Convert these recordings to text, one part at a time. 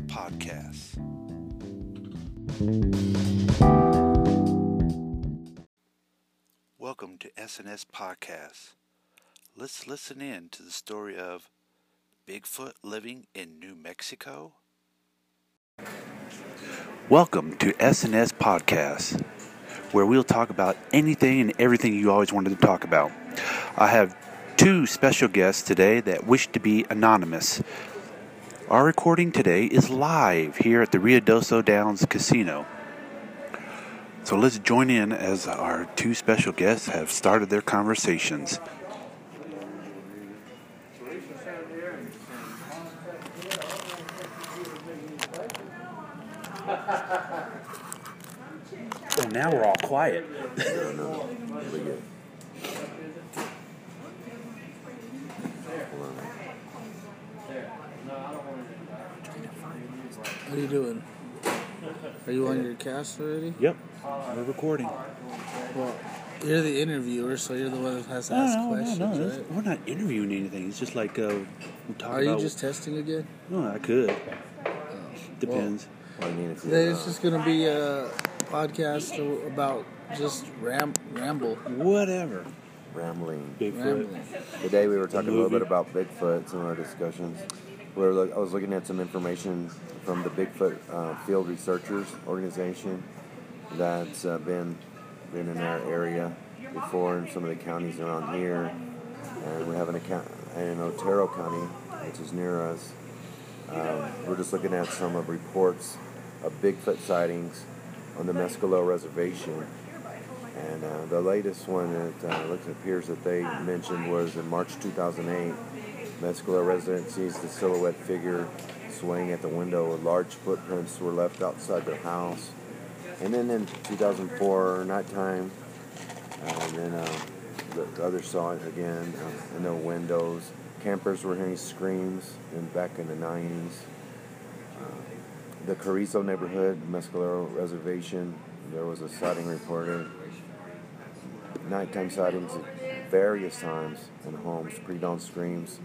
Podcast. Welcome to SNS Podcast. Let's listen in to the story of Bigfoot living in New Mexico. Welcome to SNS Podcast, where we'll talk about anything and everything you always wanted to talk about. I have two special guests today that wish to be anonymous. Our recording today is live here at the Ruidoso Downs Casino. So let's join in as our two special guests have started their conversations. And now we're all quiet. What are you doing? Are you on your cast already? Yep, we're recording. Well, you're the interviewer, so you're the one that has to No, ask no, questions, no, no. right? We're not interviewing anything. It's just like uh, we talk Are you about. just testing again? No, I could. Depends. Well, I mean, if Today it's uh, just gonna be a podcast about just ram ramble, Whatever. rambling. Bigfoot. rambling. Today we were talking a little movie. bit about Bigfoot. Some of our discussions. Look, I was looking at some information from the Bigfoot uh, Field Researchers Organization that's uh, been been in our area before in some of the counties around here, and we have an account in Otero County, which is near us. Um, we're just looking at some of reports of Bigfoot sightings on the Mescalero Reservation. And uh, the latest one that uh, looks appears that they mentioned was in March 2008. Mescalero resident sees the silhouette figure swaying at the window. Large footprints were left outside their house. And then in 2004, nighttime, uh, and then uh, the, the others saw it again uh, in the windows. Campers were hearing screams in, back in the 90s. Uh, the Carrizo neighborhood, Mescalero Reservation, there was a sighting reported. Nighttime sightings at various times in homes, pre-dawn screams.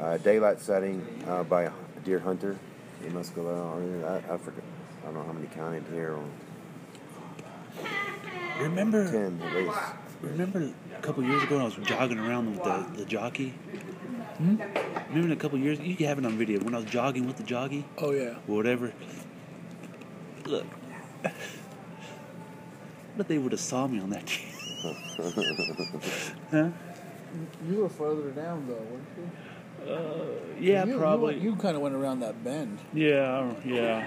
Uh, daylight sighting uh, by a deer hunter in Mescalero. I, I, I forget. I don't know how many counted here. Remember, Ten at least. remember a couple years ago when I was jogging around with the, the jockey? Remember a couple years? You can have it on video. When I was jogging with the jockey, Oh yeah. whatever. Look, but they would have saw me on that. huh? You were further down though, weren't you? Uh, yeah, you, probably. You, kind of went around that bend. Yeah, yeah.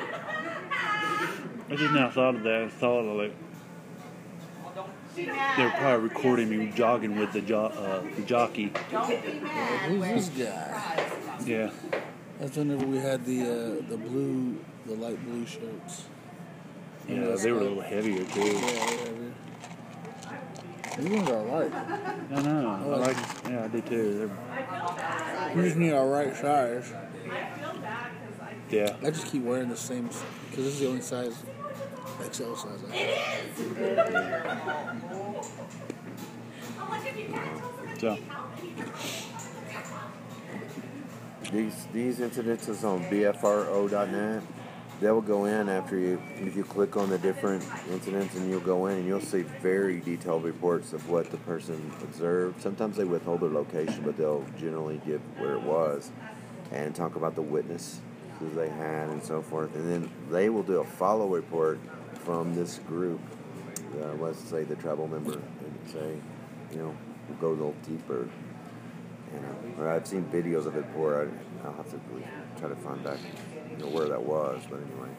I just now thought of that. I thought of like they were probably recording me jogging with the jo- uh, the jockey. Who's this guy? Yeah, That's whenever we had the uh, the blue, the light blue shirts. yeah. They were a little heavier too. Yeah, whatever. You ones are alright. I know. I oh, like. Yeah, I do too. We just need our right size. Yeah. I just keep wearing the same because this is the only size XL size I have. So These these incidences on BFRO.net, they will go in after you if you click on the different incidents and you'll go in and you'll see very detailed reports of what the person observed. Sometimes they withhold their location, but they'll generally give where it was and talk about the witnesses they had and so forth. And then they will do a follow report from this group. Uh, let's say the tribal member and say, you know, we'll go a little deeper. And, uh, or I've seen videos of it before. I, I'll have to try to find back, you know, where that was. But anyway,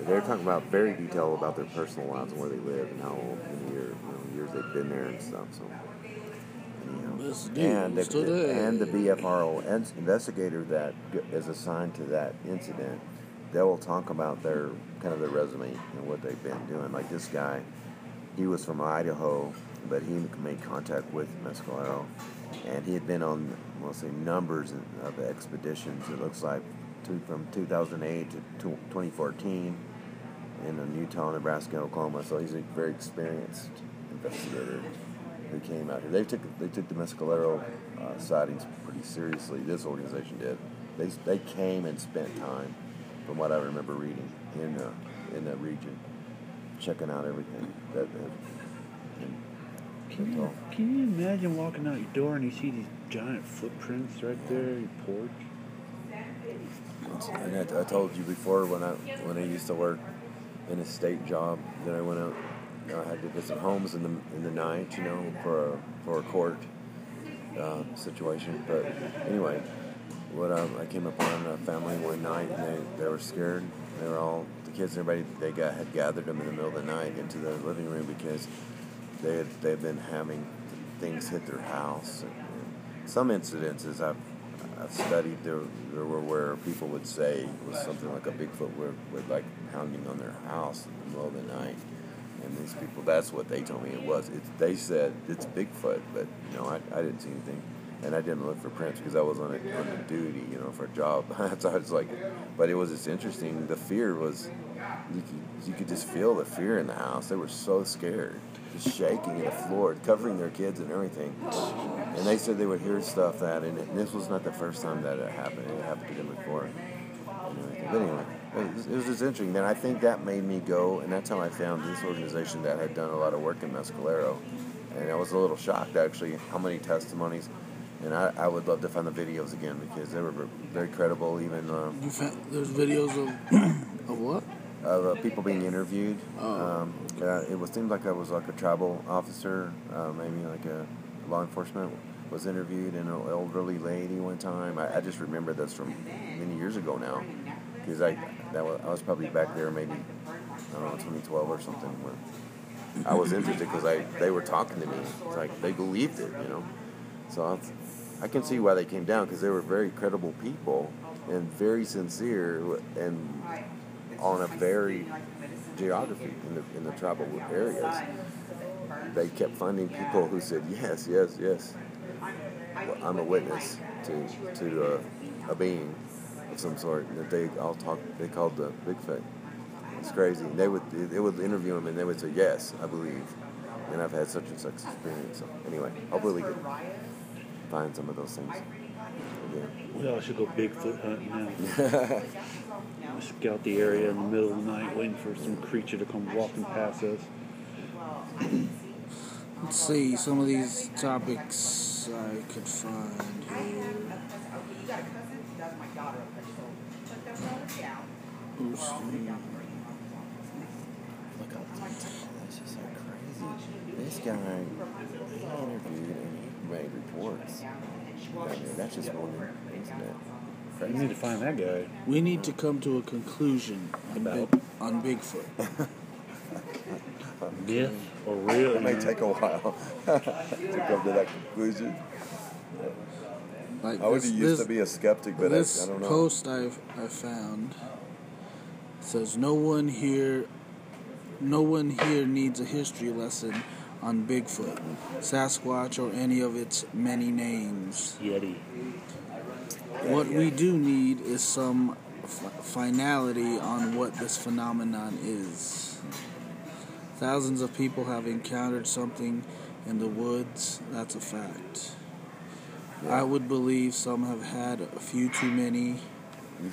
they're talking about very detailed about their personal lives and where they live and how old, many years, you know, years they've been there and stuff. So, anyhow. And the, and the BFRO investigator that is assigned to that incident, they will talk about their kind of their resume and what they've been doing. Like this guy, he was from Idaho, but he made contact with Mescalero, and he had been on, we'll say, numbers of expeditions. It looks like two, from 2008 to 2014 in Utah, Nebraska, and Oklahoma. So he's a very experienced investigator who came out here. They took they took the Mescalero uh, sightings pretty seriously. This organization did. They they came and spent time from what I remember reading in uh, in that region, checking out everything. That, and Can you, can you imagine walking out your door and you see these giant footprints right there, your porch? And I, I told you before when I when I used to work in a state job that I went out. You know, I had to visit homes in the in the night, you know, for a, for a court uh, situation. But anyway, what I, I came upon a family one night and they, they were scared. They were all the kids and everybody. They got had gathered them in the middle of the night into the living room because they had they had been having things hit their house. And, and some incidences I've I've studied there, there were where people would say it was something like a Bigfoot would, would like pounding on their house in the middle of the night. And these people, that's what they told me it was. It's, they said it's Bigfoot, but you know, I, I didn't see anything, and I didn't look for prints because I was on a, on a duty, you know, for a job. so I was like, but it was just interesting. The fear was, you could you could just feel the fear in the house. They were so scared, just shaking in the floor, covering their kids and everything. And they said they would hear stuff that, and, and this was not the first time that it happened. It happened to them before. But anyway, it was, it was just interesting. Then I think that made me go, and that's how I found this organization that had done a lot of work in Mescalero. And I was a little shocked actually how many testimonies. And I, I would love to find the videos again because they were very credible, even um, You found there's videos of of what? of uh, people being interviewed. Oh. Um, uh, it was seemed like I was like a tribal officer, uh, maybe like a law enforcement was interviewed, and an elderly lady one time. I, I just remember this from many years ago now, because I that was, I was probably back there maybe I don't know 2012 or something when I was interested because I they were talking to me. It's like they believed it, you know. So I, I can see why they came down because they were very credible people and very sincere and on a very geography in the in the tribal areas. They kept finding people who said yes, yes, yes. Well, I'm a witness to to uh, a being of some sort that they all talk. They called the Bigfoot. It's crazy. They would they would interview him and they would say yes, I believe, and I've had such and such experience. So anyway, hopefully we can find some of those things. Again. We all should go Bigfoot hunting now. Scout the area in the middle of the night, waiting for some creature to come walking past us. Let's see some of these topics I could find here. Let's see. Look how that's just so crazy. This guy, he interviewed and he made reports. I mean, that's just one internet. We need to find that guy. We need to come to a conclusion on, About? Big, on Bigfoot. Myth or real? It may take a while to come to that conclusion. Like I would this, used this, to be a skeptic, but I, this I don't know. post I've I found says no one here, no one here needs a history lesson on Bigfoot, Sasquatch, or any of its many names. Yeti. What we do need is some f- finality on what this phenomenon is. Thousands of people have encountered something in the woods, that's a fact. I would believe some have had a few too many,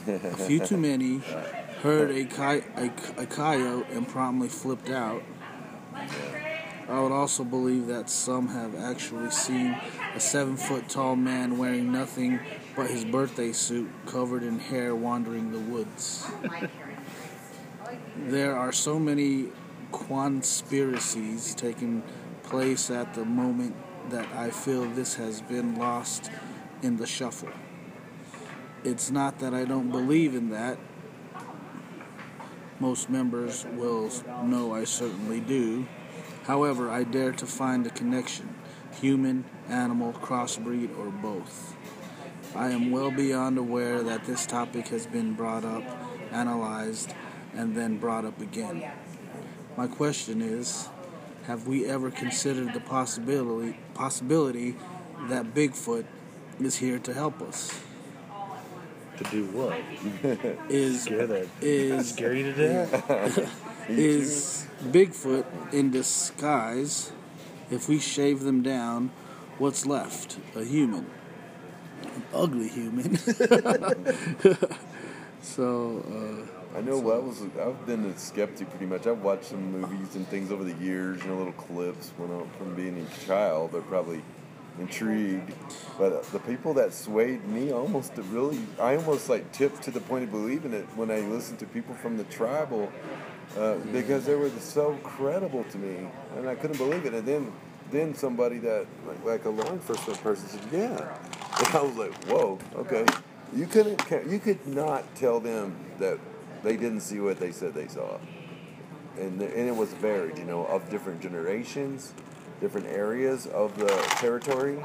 a few too many, heard a, coy- a, a coyote and promptly flipped out. I would also believe that some have actually seen a seven foot tall man wearing nothing but his birthday suit covered in hair wandering the woods. There are so many conspiracies taking place at the moment that I feel this has been lost in the shuffle. It's not that I don't believe in that. Most members will know I certainly do. However, I dare to find a connection human, animal, crossbreed, or both. I am well beyond aware that this topic has been brought up, analyzed, and then brought up again. My question is have we ever considered the possibility possibility that Bigfoot is here to help us? To do what? Is Scare is Scare you to death? is Bigfoot in disguise? If we shave them down, what's left? A human. An ugly human. so, uh, I know what was. I've been a skeptic pretty much. I've watched some movies and things over the years, you know, little clips when I, from being a child. They're probably intrigued, but the people that swayed me almost to really, I almost like tipped to the point of believing it when I listened to people from the tribal, uh, because they were so credible to me, and I couldn't believe it. And then, then somebody that like, like a law enforcement person said, "Yeah," and I was like, "Whoa, okay." You couldn't, you could not tell them that they didn't see what they said they saw. And, and it was varied, you know, of different generations, different areas of the territory.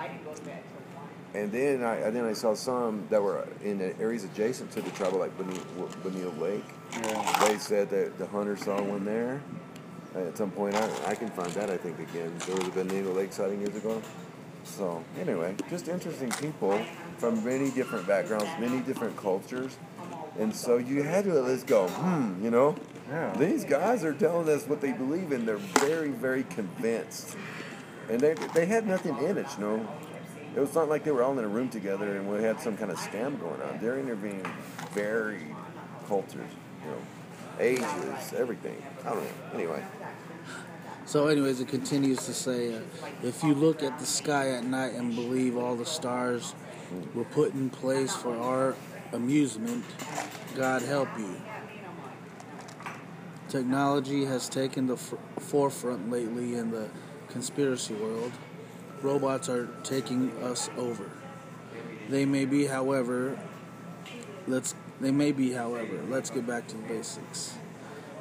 And then I and then I saw some that were in the areas adjacent to the tribal, like Bonita Lake. Yeah. They said that the hunter saw one there. At some point, I, I can find that I think again. There was a Bonita Lake sighting years ago. So anyway, just interesting people from many different backgrounds, many different cultures. And so you had to at least go, hmm, you know, Yeah. these guys are telling us what they believe in. They're very, very convinced. And they, they had nothing in it, you know. It was not like they were all in a room together and we had some kind of scam going on. They're interviewing varied cultures, you know, ages, everything. I don't know. Anyway, So, anyways, it continues to say, uh, if you look at the sky at night and believe all the stars were put in place for our amusement, God help you. Technology has taken the f- forefront lately in the conspiracy world. Robots are taking us over. They may be, however, let's they may be, however, let's get back to the basics.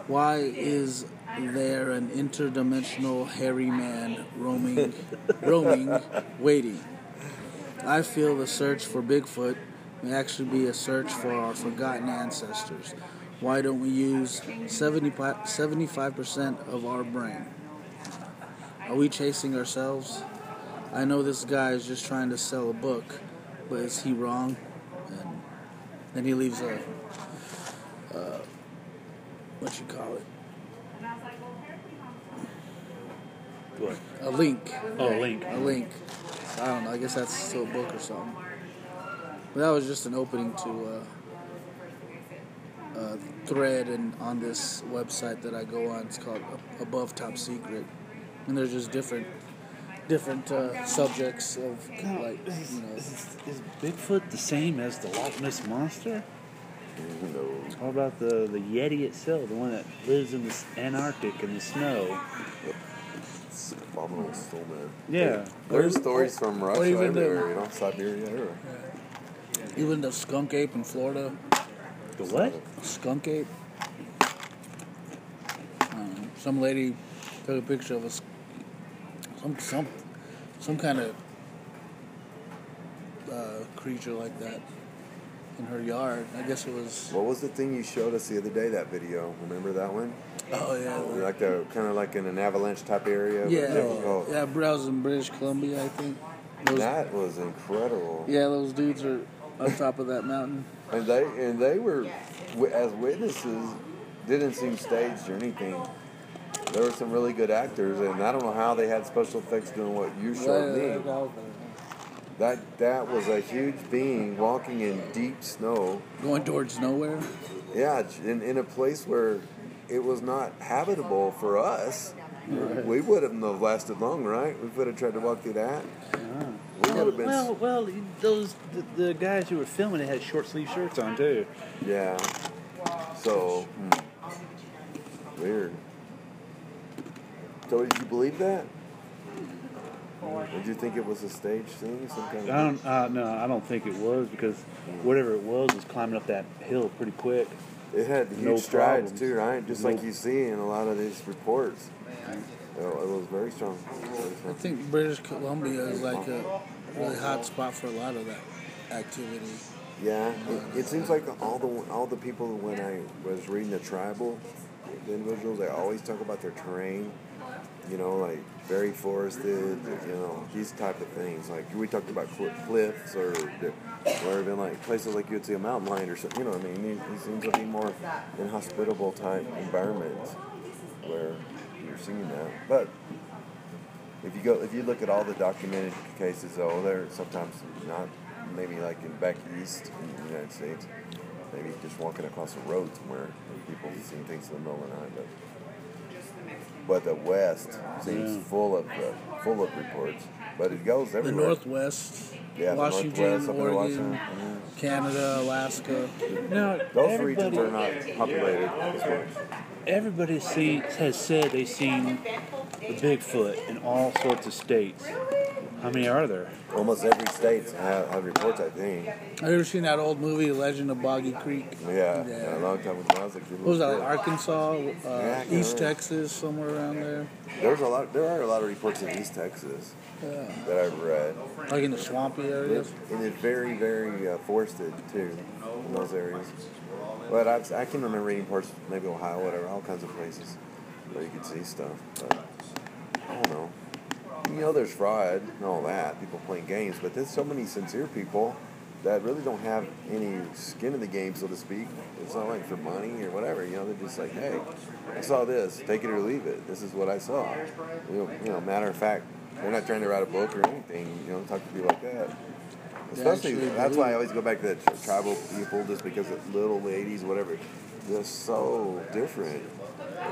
Why is there an interdimensional hairy man roaming, roaming, waiting? I feel the search for Bigfoot may actually be a search for our forgotten ancestors. Why don't we use 75, 75% of our brain? Are we chasing ourselves? I know this guy is just trying to sell a book, but is he wrong? And then he leaves a, uh, what you call it, What? a link. Oh, a link. A link. I don't know. I guess that's still a book or something. But that was just an opening to uh, a thread and on this website that I go on. It's called Above Top Secret, and there's just different different uh, subjects of like you know. Is, is Bigfoot the same as the Loch Ness monster? no. How about the, the Yeti itself, the one that lives in the Antarctic in the snow? It's abominable snowman. Yeah. There's stories from Russia even the- everywhere, you know, Siberia, everywhere. Even the skunk ape in Florida, The what? skunk ape. Um, some lady took a picture of a some some some kind of uh, creature like that in her yard. I guess it was. What was the thing you showed us the other day? That video. Remember that one? Oh yeah. Like the kind of like in an avalanche type area. Yeah, Oh, yeah, I was in British Columbia, I think. Those, That was incredible. yeah, those dudes are on top of that mountain. And they and they were as witnesses didn't seem staged or anything. There were some really good actors, and I don't know how they had special effects doing what you showed me. That that was a huge being walking in deep snow. Going towards nowhere. Yeah, in, in a place where it was not habitable for us. We wouldn't have lasted long, right? We would have tried to walk through that. We would have been. Well, well, those the, the guys who were filming it had short sleeve shirts on too. Yeah. So hmm. weird. So did you believe that? Did you think it was a stage thing? Some kind of I don't. Uh, no, I don't think it was because whatever it was was climbing up that hill pretty quick. it had huge no strides problems. too, right? Just No- like you see in a lot of these reports. Oh, it was very strong. Very I think British Columbia is like a really hot spot for a lot of that activity. Yeah, uh, it, it seems like all the all the people when I was reading the tribal the individuals, they always talk about their terrain. You know, like very forested. You know, these type of things. Like we talked about cliffs or or even like places like you'd see a mountain lion or something. You know, what I mean, these, these seems to be more inhospitable type environments where you're seeing that. But if you go, if you look at all the documented cases, though, they're sometimes not maybe like in back east in the United States. maybe just walking across the road somewhere, and people seeing things in the middle of the night. But but the West seems Yeah. full of the, full of reports. But it goes The everywhere. Northwest, yeah, the Washington, Northwest, up Oregon, Washington. Canada, Alaska. Now, Those regions are not populated as much. everybody see, has said they've seen the Bigfoot in all sorts of states. How many are there? Almost every state have, have reports, I think. Have you ever seen that old movie, Legend of Boggy Creek? Yeah, Yeah. a long time ago. I was like, What was that, like Arkansas, uh, I can't East. Texas, somewhere around there? There's a lot. There are a lot of reports in East Texas Yeah. that I've read. Like in the swampy areas? And it's very, very uh, forested too in those areas. But I've, I can remember reading parts, maybe Ohio, whatever, all kinds of places where you could see stuff. But I don't know. You know, there's fraud and all that, people playing games, but there's so many sincere people that really don't have any skin in the game, so to speak. It's not like for money or whatever. You know, they're just like, hey, I saw this, take it or leave it. This is what I saw. You know, you know matter of fact, they're not trying to write a book or anything. You know, talk to people like that. Especially, that's why I always go back to the tribal people, just because the little ladies, whatever, they're so different.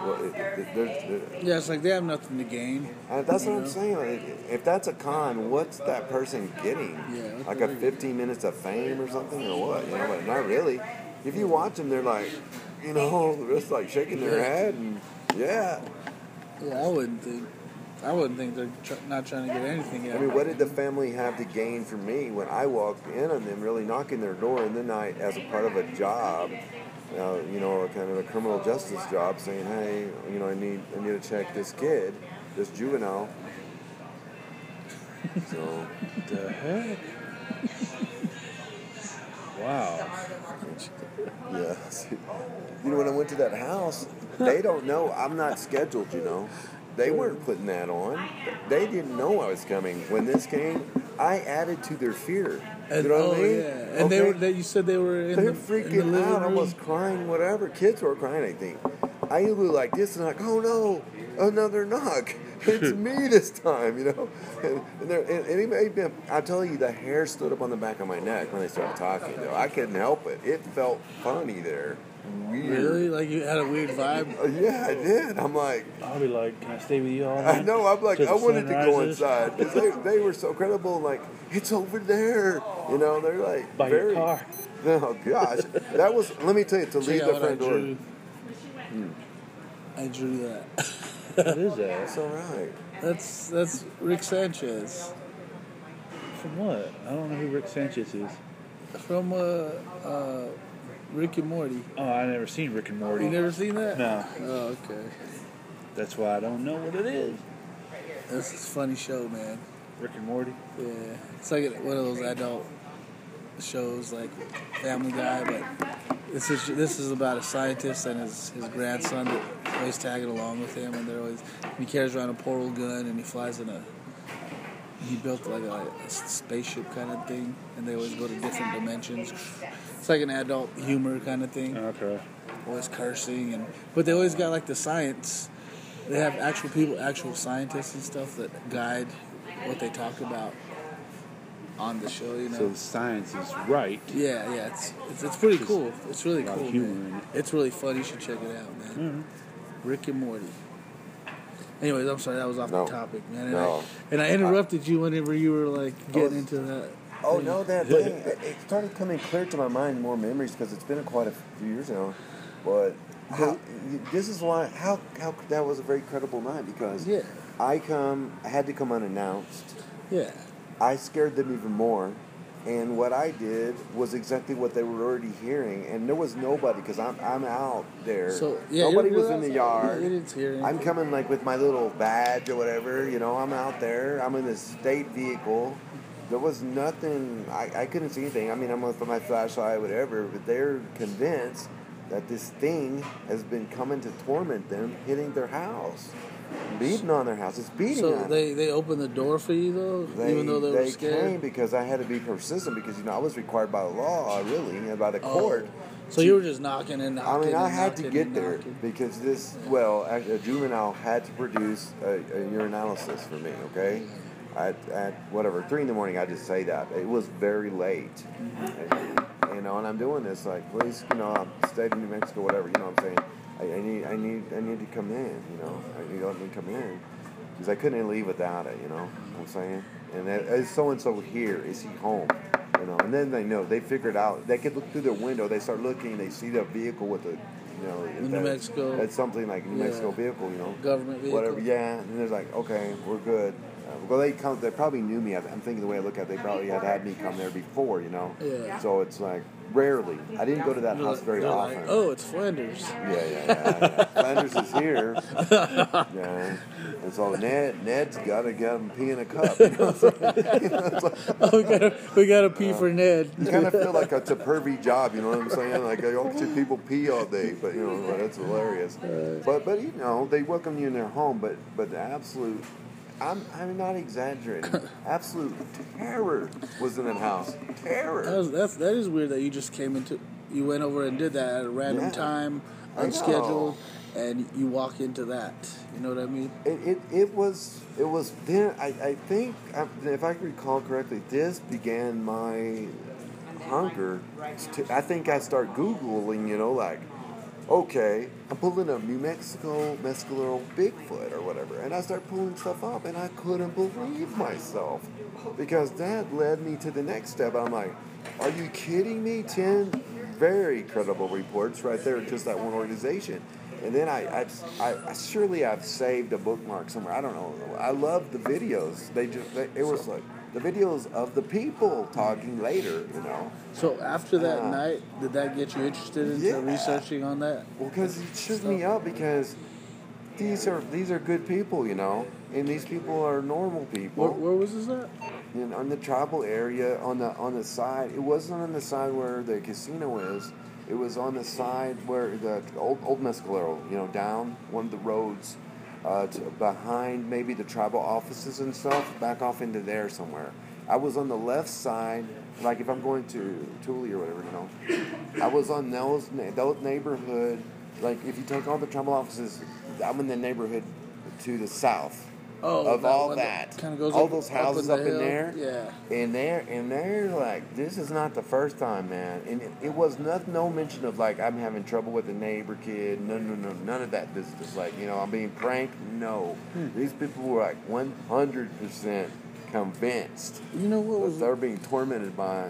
Well, it- it- they're- they're- Yeah, it's like they have nothing to gain. and that's what You I'm saying. Like, if that's a con, what's that person getting? Yeah, like a they get? 15 minutes of fame or something, or what? You know, but not really. If you watch them, they're like, you know, just like shaking their Yeah. head and yeah. Yeah, I wouldn't think. I wouldn't think they're tr- not trying to get anything out I mean, what did the family have to gain from me when I walked in on them, really knocking their door, and then I, as a part of a job, uh, you know, kind of a criminal justice job, saying, hey, you know, I need, I need to check this kid, this juvenile. So. The heck? Wow. Yeah. You know, when I went to that house, they don't know I'm not scheduled, you know. They weren't putting that on. They didn't know I was coming. When this came, I added to their fear. And, you know oh I mean? yeah, and they were. They, you said they were in They're the, freaking in the out, room. almost crying, whatever. Kids were crying, I think. I blew like this and like, oh no, another knock. It's me this time, you know. And, and, there, and, and it made me, I tell you, the hair stood up on the back of my neck when they started talking. Though I couldn't help it. It felt funny there. Weird. Really? Like you had a weird vibe. Uh, yeah, I did. I'm like, I'll be like, can I stay with you all I night? know. I'm like, I wanted to go rises? inside because they, they were so credible. Like, it's over there. You know, they're like By your very. car. Oh gosh, that was. Let me tell you, to Check leave the front door. drew. I drew that. What is that? That's all right. That's that's Rick Sanchez From what? I don't know who Rick Sanchez is. from uh, uh, Rick and Morty. Oh, I never seen Rick and Morty. You never seen that? No. Oh, okay. That's why I don't know what it is. That's a funny show, man. Rick and Morty. Yeah, it's like one of those adult shows like Family Guy, but this is this is about a scientist and his, his grandson that always tagging along with him, and they're always he carries around a portal gun and he flies in a he built like a, a spaceship kind of thing, and they always go to different dimensions. It's like an adult humor kind of thing Okay. always cursing and but they always got like the science they have actual people actual scientists and stuff that guide what they talk about on the show you know So the science is right. yeah yeah it's it's, it's pretty cool it's really a lot cool of humor man. in it. it's really fun you should check it out man mm-hmm. rick and morty anyways i'm sorry that was off No. the topic man and, No. I, and i interrupted you whenever you were like getting oh. into that Oh no, that thing! It started coming clear to my mind more memories because it's been quite a few years now. But how, this is why how how that was a very credible night because yeah I come I had to come unannounced. yeah I scared them even more. And what I did was exactly what they were already hearing, and there was nobody because I'm I'm out there. so yeah nobody was in the yard. you didn't hear I'm coming like with my little badge or whatever, you know, I'm out there. I'm in this state vehicle. There was nothing, I, I couldn't see anything. I mean, I'm with my flashlight, whatever, but they're convinced that this thing has been coming to torment them, hitting their house, beating on their house. It's beating so on them. they they opened the door for you though They, even though they, were scared. came because I had to be persistent because, you know, I was required by law, really, and by the oh. court. Oh. So you were just knocking and I mean, I had to get there knocking. because this, well, a a juvenile had to produce a, a urinalysis for me, okay? At, at whatever, 3 in the morning, I just say that. It was very late. And, and you know, and I'm doing this like, please, you know, I'm state of New Mexico, whatever, you know what I'm saying? I, I need, I need, I need to come in, you know, I need to let me come in because I couldn't leave without it, you know what I'm saying? And that, uh, is so and so here? Is he home? You know, and then they know they figured out. They could look through their window. They start looking. They see the vehicle with the, you know, New that- Mexico. That's something like New Yeah. Mexico vehicle, you know, Government vehicle. whatever. Yeah, and they're like, okay, we're good. Well, they come. They probably knew me. I'm thinking the way I look at, it, they probably had had me come there before, you know. Yeah. So it's like rarely. I didn't go to that They're house like- very they're often. oh, it's Flanders. Yeah, yeah, yeah. yeah. Flanders is here. Yeah. And so Ned, Ned's got to get him pee in a cup. You know what You know, it's like- Oh, we gotta, we gotta pee for Ned. you kind of feel like it's a pervy job, you know what I'm saying? Like I don't see people pee all day, but you know that's hilarious. But but you know they welcome you in their home, but but the absolute. I'm, I'm not exaggerating. Absolute terror was in that house. Terror. That was, that's that is weird that you just came into, you went over and did that at a random Yeah. time, I know. unscheduled, and you walk into that. You know what I mean? It, it, it was it was then I, I think um, if I recall correctly this began my hunger to, I think I start googling you know like okay I'm pulling up New Mexico Mescalero Bigfoot or whatever and I start pulling stuff up and I couldn't believe myself because that led me to the next step I'm like are you kidding me 10 very credible reports right there just that one organization and then I, I, I, I surely I've saved a bookmark somewhere. I don't know. I love the videos. They just, they, it was like the videos of the people talking later. You know, So after that Ah. night, did that get you interested into Yeah. researching on that? well, because it shook me up because these are these are good people. You know, and these people are normal people. Where, where was this at? in, on the tribal area on the on the side. It wasn't on the side where the casino is. It was on the side where the old old Mescalero, you know, down one of the roads, uh, behind maybe the tribal offices and stuff, back off into there somewhere. I was on the left side, like if I'm going to Thule or whatever, you know. I was on those those neighborhood. Like if you take all the tribal offices, I'm in the neighborhood to the south Oh, of all that. goes all up- those up houses in up in, there. Yeah. And they're and they're like, this is not the first time, man. And it, it was not no mention of like I'm having trouble with a neighbor kid. No, no, no, none of that business. Like you know, I'm being pranked. No, Hmm. these people were like 100 percent convinced You know what that was they're being tormented by.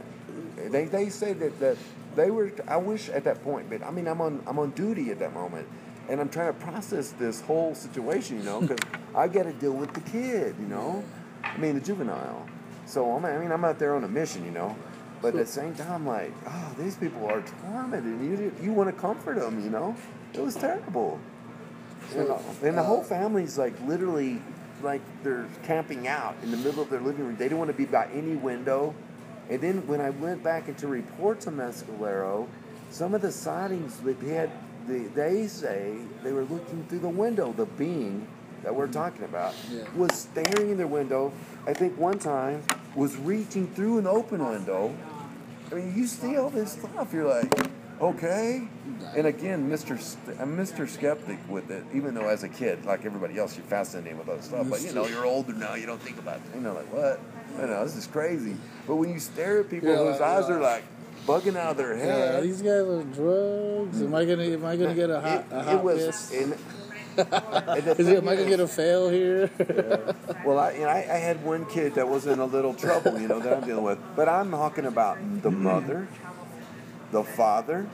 They they say that that they were. I wish at that point, but I mean, I'm on I'm on duty at that moment, and I'm trying to process this whole situation, you know, because I got to deal with the kid, you know, I mean the juvenile. So I'm, I mean, I'm out there on a mission, you know, but at the same time, like, oh, these people are tormented, and you you want to comfort them, you know. It was terrible. And, uh, and the whole family's like literally like they're camping out in the middle of their living room. They didn't want to be by any window. And then when I went back into reports on Mescalero, some of the sightings that they had, they, they say they were looking through the window. The being that we're talking about Yeah. was staring in their window. I think one time was reaching through an open window. I mean, you see all this stuff. You're like, okay. And again, Mr. St- uh, I'm Mr. Skeptic with it, even though as a kid, like everybody else, you're fascinated with other stuff. But you know, you're older now. You don't think about it. You know, like what? You know, this is crazy. But when you stare at people Yeah, whose eyes are like bugging out of their Yeah, head, these guys on drugs. Am I gonna am I gonna get a hot it, a it hot was. piss? And, and Is it, am I gonna get a fail here? Well, I, you know, I, I had one kid that was in a little trouble, you know, that I'm dealing with. But I'm talking about the mother, the father,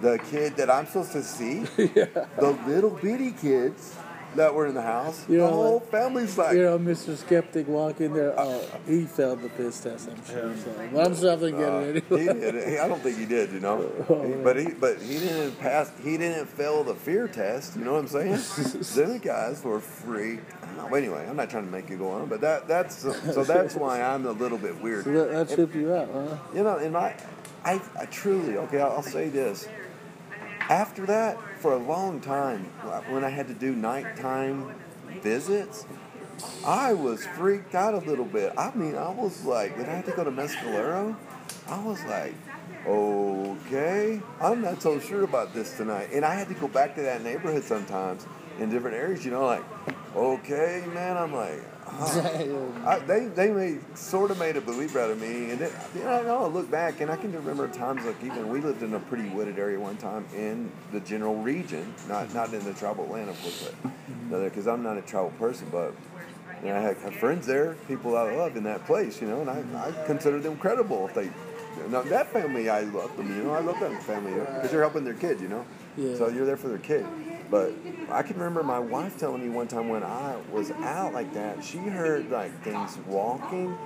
the kid that I'm supposed to see, the little bitty kids that were in the house. You the know, whole family's like, you know, Mr. Skeptic walk in there. Oh, he failed the piss test. I'm sure. So, but I'm still gonna get uh, it he anyway. did. I don't think he did, you know. Oh, He- but he, but he didn't pass. He didn't fail the fear test. You know what I'm saying? Then the guys were freaked. out. Anyway, I'm not trying to make you go on, but that that's so that's why I'm a little bit weird. So that, that tripped you out, huh? You know, in my, I, I truly, okay, I'll, I'll say this. After that, for a long time, when I had to do nighttime visits, I was freaked out a little bit. I mean, I was like, when I had to go to Mescalero, I was like, okay, I'm not so sure about this tonight. And I had to go back to that neighborhood sometimes in different areas. You know, like, okay, man. I'm like, I, they they made sort of made a believer out of me, and then, you know, I know I look back and I can remember times like even we lived in a pretty wooded area one time in the general region, not not in the tribal land, of course, but because I'm not a tribal person, but. You know, I had, friends there, people I love in that place, you know, and I, I consider them credible if they. Now that family, I love them, you know, I love that family because you're helping their kid, you know. Yeah. So you're there for their kid. But I can remember my wife telling me one time when I was out like that, she heard like things walking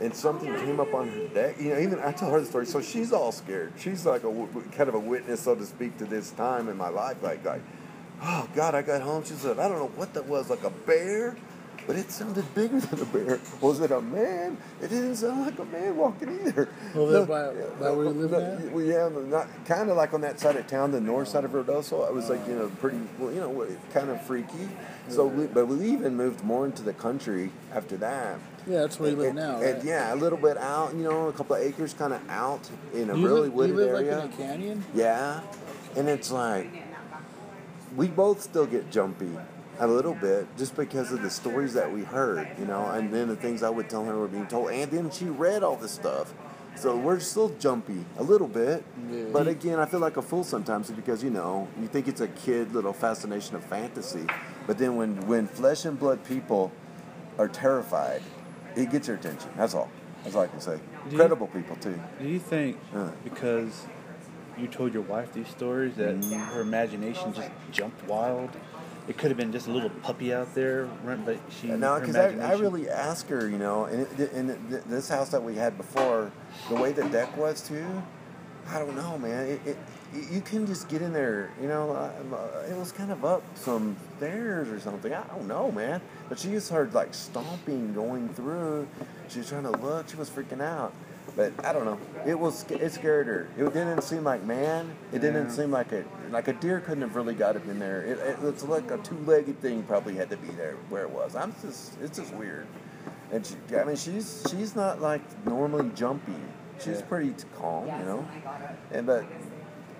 and something came up on her deck. You know, even I tell her the story, so she's all scared. She's like a kind of a witness, so to speak, to this time in my life. Like, like, oh God, I got home. She said, I don't know what that was, like a bear, but it sounded bigger than a bear. Was it a man? It didn't sound like a man walking either. Over there by- by where you live no, well, yeah, not kind of like on that side of town, the north side of Ruidoso. I was like you know pretty, well, you know, kind of freaky. So, we, but we even moved more into the country after that. Yeah, that's where you live And- now, and yeah, a little bit out, you know, a couple of acres, kind of out in a really live, wooded you live area. like in a canyon? Yeah, and it's like we both still get jumpy a little bit just because of the stories that we heard, you know, and then the things I would tell her were being told, and then she read all this stuff. So we're still jumpy a little bit, Yeah. but again, I feel like a fool sometimes because you know you think it's a kid little fascination of fantasy, but then when when flesh and blood people are terrified, it gets your attention. That's all. That's all I can say. you- Credible people too. Do you think Uh. because you told your wife these stories that Mm-hmm. her imagination just jumped wild? It could have been just a little puppy out there, but she. No, because I, I really asked her, you know, and it, in th- this house that we had before, the way the deck was too, I don't know, man. It, it you can just get in there, you know. uh, It was kind of up some stairs or something. I don't know, man. But she just heard like stomping going through. She was trying to look. She was freaking out. But I don't know. It was it scared her. It didn't seem like man. It didn't Yeah. seem like a like a deer couldn't have really got up in there. It, it looks like a two-legged thing probably had to be there where it was. I'm just it's just weird. And she, I mean, she's she's not like normally jumpy. She's Yeah. pretty calm, you know. And but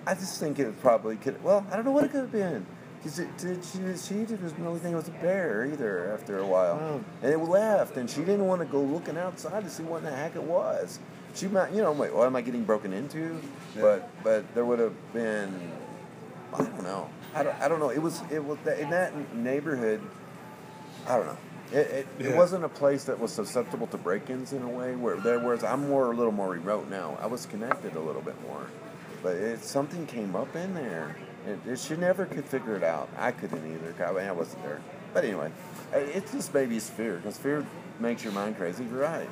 I just think it probably could. Well, I don't know what it could have been. Cause it, did she, she didn't really think it was a bear either after a while. Oh. And it left, and she didn't want to go looking outside to see what in the heck it was. She might, you know, wait, what am I getting broken into? Yeah. But but there would have been, I don't know. I don't, I don't know. It was it was in that neighborhood. I don't know. It, it, it wasn't a place that was susceptible to break-ins in a way where there was. I'm more a little more remote now. I was connected a little bit more, but it, something came up in there. It, it, she never could figure it out. I couldn't either. I, mean, I wasn't there. But anyway, it's just baby's fear because fear makes your mind crazy. You're right.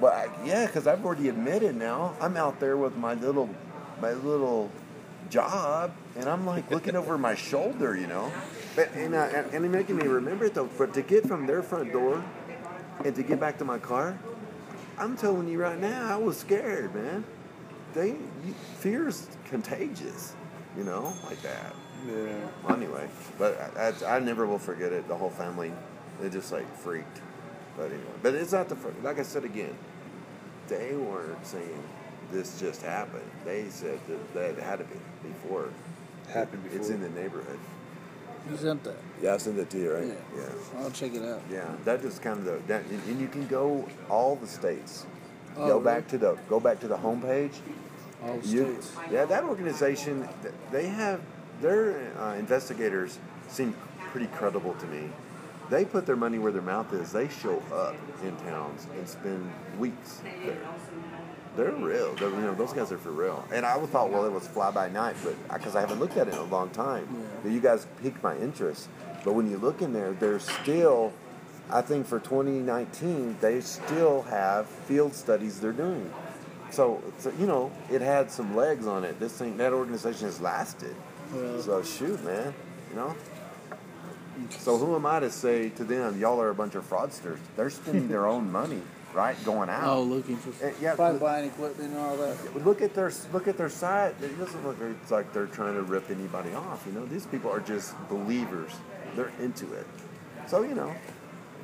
But I, yeah, because I've already admitted now. I'm out there with my little, my little job, and I'm like looking over my shoulder, you know. But, and, uh, and and it's making me remember it though. But to get from their front door and to get back to my car, I'm telling you right now, I was scared, man. They you, fear's contagious, you know, like that. Yeah. Anyway, but I, I, I never will forget it. The whole family, they just like freaked. But anyway, but it's not the first. Like I said again, they weren't saying this just happened. They said that that had to be before. Happened It's in the neighborhood. You sent that. Yeah, I sent it to you, right? Yeah. Yeah. I'll check it out. Yeah, that just kind of the that, and and you can go all the states. Oh, go really? back to the go back to the homepage. All the You- states. yeah, that organization, they have their uh, investigators seem pretty credible to me. They put their money where their mouth is. They show up in towns and spend weeks there. They're real. They're, you know, those guys are for real. And I thought, well, it was fly by night, but because I haven't looked at it in a long time, Yeah. but you guys piqued my interest. But when you look in there, there's still, I think for 2019, they still have field studies they're doing. So, so you know, it had some legs on it. This thing, that organization has lasted. Well- So shoot, man, you know. So who am I to say to them, y'all are a bunch of fraudsters? They're spending their own money, right, going out. Oh, looking for Uh, yeah, probably but- buying equipment and all that. Look at their look at their site. It doesn't look it's like they're trying to rip anybody off. You know, these people are just believers. They're into it. So you know,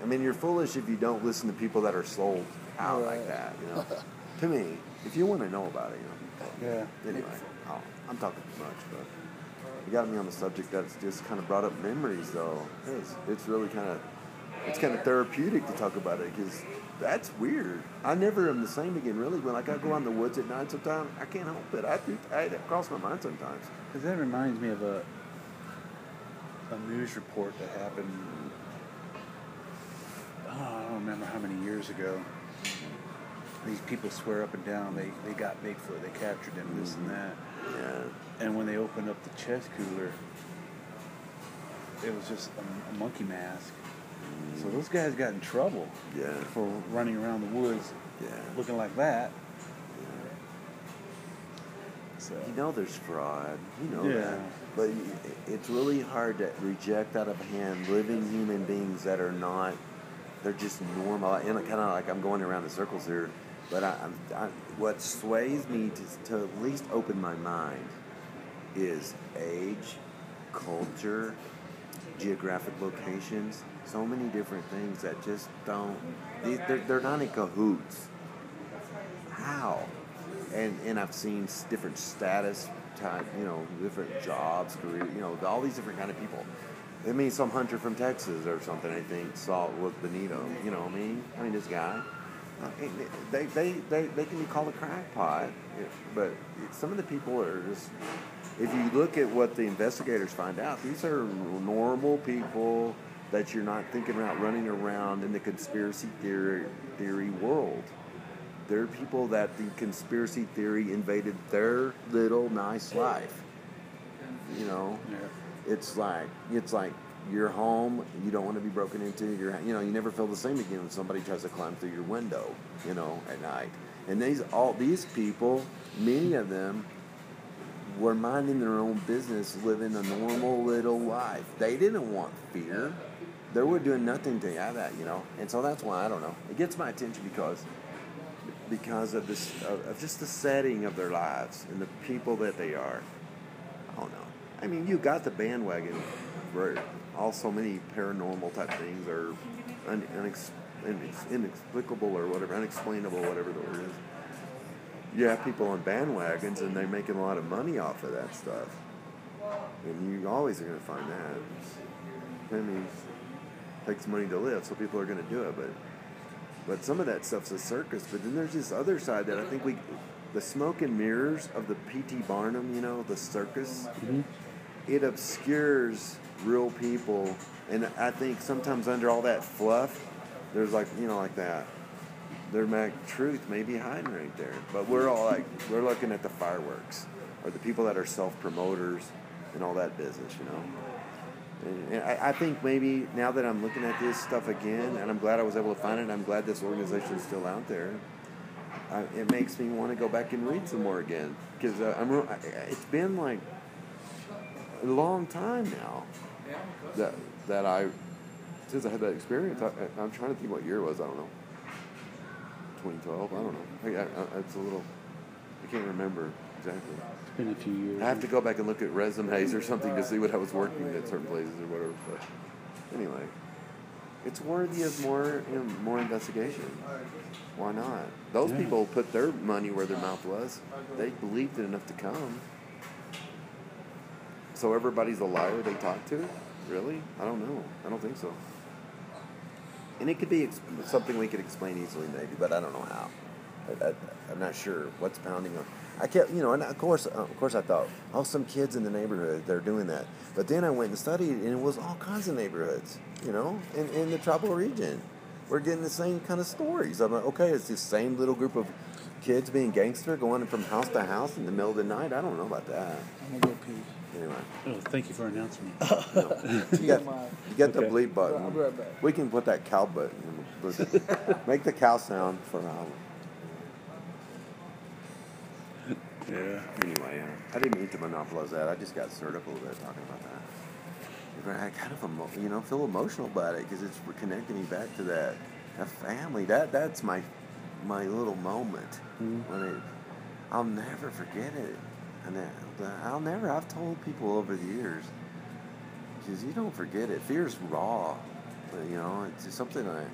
I mean, you're foolish if you don't listen to people that are sold out like that. You know, to me, if you want to know about it, you know. Yeah. Anyway, oh, I'm talking too much, but you got me on the subject that's just kind of brought up memories, though. It's, it's really kind of it's kind of therapeutic to talk about it because that's weird. I never am the same again, really. When like I go out in the woods at night, sometimes I can't help it. I think I that cross my mind sometimes. Because that reminds me of a a news report that happened. Oh, I don't remember how many years ago. These people swear up and down they, they got Bigfoot, they captured him, this and mm-hmm. that. Yeah, And when they opened up the chest cooler, it was just a, a monkey mask. So those guys got in trouble yeah, for running around the woods yeah. looking like that. So You know there's fraud. You know Yeah. that. But it's really hard to reject out of hand living human beings that are not, they're just normal. And kind of like I'm going around in circles here, but I, I, what sways me to, to at least open my mind is age, culture, geographic locations, so many different things that just don't, they- they're, they're not in cahoots. How? And and I've seen different status type, you know, different jobs, career, you know, all these different kind of people. I mean, some hunter from Texas or something. I think saw with Benito. You know, what I mean, I mean this guy. uh, and They, they, they, they can be called a crackpot, but some of the people are just. If you look at what the investigators find out, these are normal people that you're not thinking about running around in the conspiracy theory theory world. They're people that the conspiracy theory invaded their little nice life. You know, yeah. it's like it's like you're home. You don't want to be broken into. You're you know you never feel the same again when somebody tries to climb through your window. You know at night. And these all these people, many of them, were minding their own business, living a normal little life. They didn't want fear. They were doing nothing to have that, you know. And so that's why I don't know. It gets my attention because because of this of just the setting of their lives and the people that they are. I don't know. I mean, you got the bandwagon where all so many paranormal type things are un, unex, inex, inexplicable or whatever, unexplainable, whatever the word is. You have people on bandwagons and they're making a lot of money off of that stuff. And you always are going to find that. I mean, it takes money to live, so people are going to do it. But but some of that stuff's a circus. But then there's this other side that I think we, the smoke and mirrors of the P.T. Barnum, you know, the circus, mm-hmm. it obscures real people. And I think sometimes under all that fluff, there's like, you know, like that. There might truth may be hiding right there. But we're all like, we're looking at the fireworks or the people that are self promoters and all that business, you know. And I, I think maybe now that I'm looking at this stuff again, and I'm glad I was able to find it, I'm glad this organization is still out there. I, it makes me want to go back and read some more again because uh, I'm. It's been like a long time now that that I since I had that experience. I- I'm trying to think what year it was. I don't know. 2012. I don't know. I, I, it's a little. I can't remember exactly. It's been a few years. I have to go back and look at resumes or something to see what I was working at certain places or whatever. But anyway, it's worthy of more you know, more investigation. Why not? Those Yeah. people put their money where their mouth was. They believed it enough to come. So everybody's a liar they talk to? Really? I don't know. I don't think so. And it could be ex- something we could explain easily, maybe, but I don't know how. I, I'm not sure what's pounding on. I kept, you know, and of course, uh, of course, I thought, oh, some kids in the neighborhood they're doing that. But then I went and studied, and it was all kinds of neighborhoods, you know, in, in the tropical region. We're getting the same kind of stories. I'm like, okay, it's the same little group of kids being gangster, going from house to house in the middle of the night. I don't know about that. I'm gonna go pee. Anyway, Oh, thank you for announcing me. you got, TMI. you got the Okay. bleep button. I'll be right back. We can put that cow button. in the- Make the cow sound for an hour. yeah. Anyway, uh, I didn't mean to monopolize that. I just got stirred up a little bit talking about that. But I kind of, emo- you know, feel emotional about it because it's connecting me back to that, that family. That that's my my little moment when it. I'll never forget it, and that, I'll never. I've told people over the years because you don't forget it. Fear's raw, but you know, it's just something I.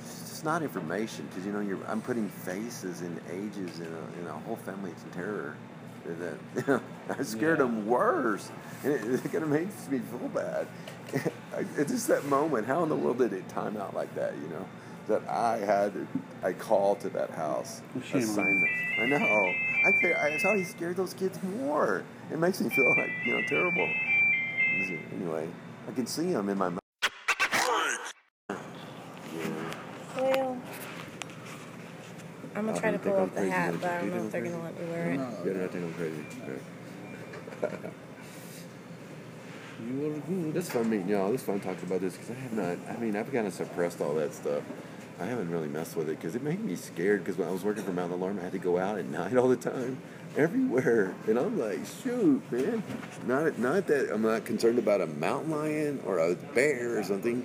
It's not information because you know you're. I'm putting faces and ages in a in a whole family's terror. And then I scared Yeah. him worse. And it, it kind of makes me feel bad. It's just that moment. How in the world did it time out like that? You know, that I had a call to that house Shame on you. assignment. I know. I ca- I saw he scared those kids more. It makes me feel like you know terrible. Anyway, I can see him in my mind. Yeah. Well, I'm gonna try to pull I'm up the hat, but I don't know if they're I'm gonna let me wear it. No, You better not think I'm crazy. Okay. you were good. It's fun meeting y'all. It's fun talking about this because I have not. I mean, I've kind of suppressed all that stuff. I haven't really messed with it because it made me scared. Because when I was working for Mount Alarm, I had to go out at night all the time, everywhere, and I'm like, shoot, man. Not not that I'm not concerned about a mountain lion or a bear or something.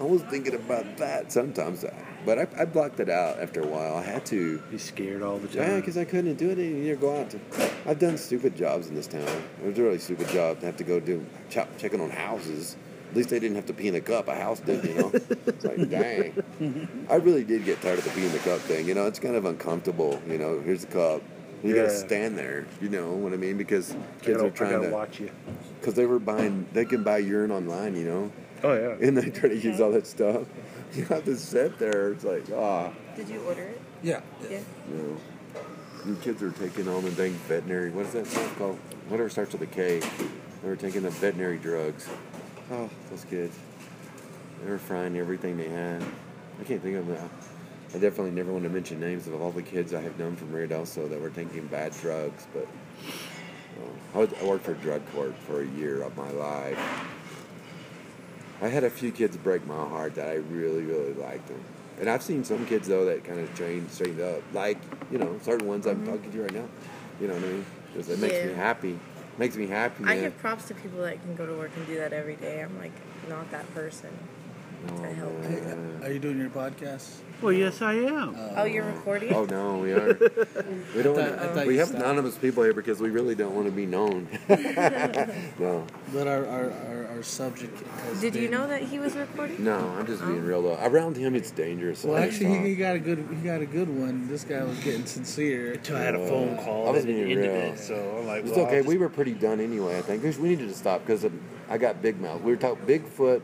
I was thinking about that sometimes, uh, but I, I blocked it out after a while. I had to. Be scared all the time. Yeah, because I couldn't do it. anymore. go out to. I've done stupid jobs in this town. It was a really stupid job to have to go do chop, checking on houses. At least they didn't have to pee in a cup. A house did, you know. it's like, dang. I really did get tired of the pee in the cup thing. You know, it's kind of uncomfortable. You know, here's the cup. You Yeah. gotta stand there. You know what I mean? Because kids gotta, are trying gotta to. watch you. Because they were buying. They can buy urine online. You know, Oh yeah. and they try to use all that stuff. You have to sit there. It's like, ah. Did you order it? Yeah. Yeah. No. And kids are taking all the dang veterinary. What is that stuff called? Whatever starts with a K. They were taking the veterinary drugs. Oh, those kids. They were frying everything they had. I can't think of them. I definitely never want to mention names of all the kids I have known from Ruidoso that were taking bad drugs, but uh, I, was, I worked for drug court for a year of my life. I had a few kids break my heart that I really, really liked them. And I've seen some kids though that kind of trained straightened up, like you know certain ones I'm talking to right now. You know what I mean? Because it makes me happy. Makes me happy. I give props to people that can go to work and do that every day. I'm like not that person. Oh, to help. Hey, are you doing your podcast? Well, yes, I am. Oh, you're recording? Oh no, we are. We don't. I thought- I thought we have stopped. anonymous people here because we really don't want to be known. no, But our our, our, our subject. Has Did you know that he was recording? no, I'm just being oh. real though. Around him, it's dangerous. Well, actually, he, he got a good he got a good one. This guy was getting sincere. Until I had a phone call I was at the being end of real. it, so I'm like, It's well, I'll okay. just- We were pretty done anyway. I think 'Cause we needed to stop because I got Big Mouth. We were talking Bigfoot.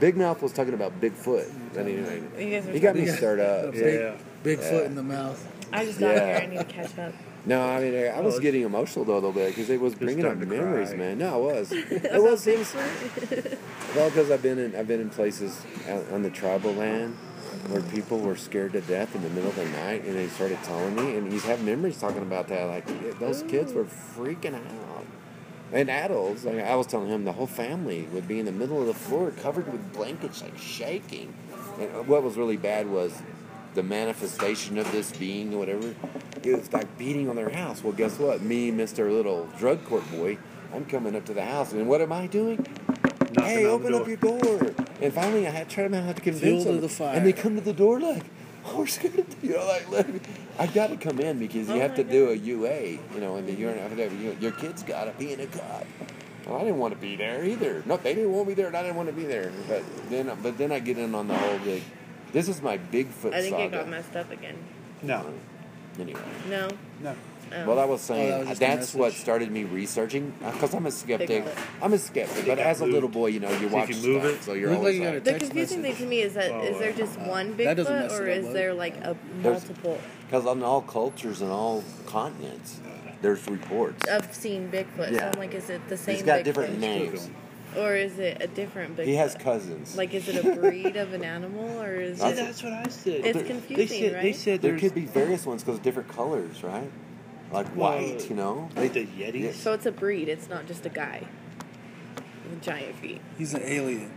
Big Mouth was talking about Bigfoot. And anyway, You guys are he got me Yeah. stirred up. Yeah. Big Yeah. foot in the mouth. I just got Yeah. here. I need to catch up. No, I mean, I, I was Oh, getting emotional though a little bit because it was bringing up starting to memories, cry. man. No, it was. It was. It was well, because I've been in I've been in places out on the tribal land where people were scared to death in the middle of the night, and they started telling me, and you have memories talking about that. Like those kids were freaking out, and adults. Like I was telling him, the whole family would be in the middle of the floor, covered with blankets, like shaking. And what was really bad was the manifestation of this being or whatever. It was like beating on their house. Well, guess what? Me, Mister Little Drug Court Boy, I'm coming up to the house, and what am I doing? Knocking hey, open up your door. And finally, I had tried to to convince Fuel to them. the fire. And they come to the door like, we're scared. of You know, like, let me. I got to come in because you Oh have my to do a UA. You know, and the urine. you- Your kid's got to be in a cup. Well, I didn't want to be there either. No, they didn't want me there, and I didn't want to be there. But then, but then I get in on the whole big. This is my Bigfoot I think saga. it got messed up again. No, Anyway. No. no. Oh. Well, I was oh, saying that was that's what started me researching uh, because I'm a skeptic. Bigfoot. I'm a skeptic, but got as a little boy, you know, you So watch you can move stuff, it? so you're Look like always you like, The confusing message. thing to me is that is Oh, there just uh, one Bigfoot or is bud. there like a There's- multiple because on all cultures and all continents, there's reports. of seeing Bigfoot? So Yeah. I'm like, is it the same He's got Bigfoot? different names. Or is it a different Bigfoot? He has cousins. Like, is it a breed of an animal or is See, it? that's what I said. It's They confusing, said, They said there could be various ones because different colors, right? Like white, you know. like the Yetis. So it's a breed. It's not just a guy with giant feet. He's an alien.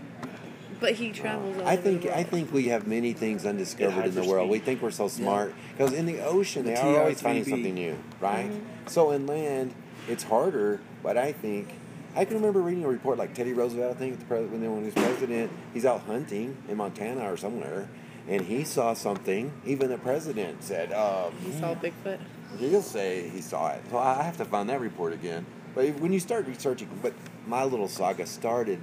But he travels. all I over think the I world. think we have many things undiscovered in the world. We think we're so smart because in the ocean they The are always finding TR3B. something new, right? Mm-hmm. So in land it's harder, but I think I can remember reading a report like Teddy Roosevelt. I think the pres- when he was president, he's out hunting in Montana or somewhere, and he saw something. Even the president said, um, He saw a Bigfoot. He'll say he saw it. So I have to find that report again. But if- when you start researching, but my little saga started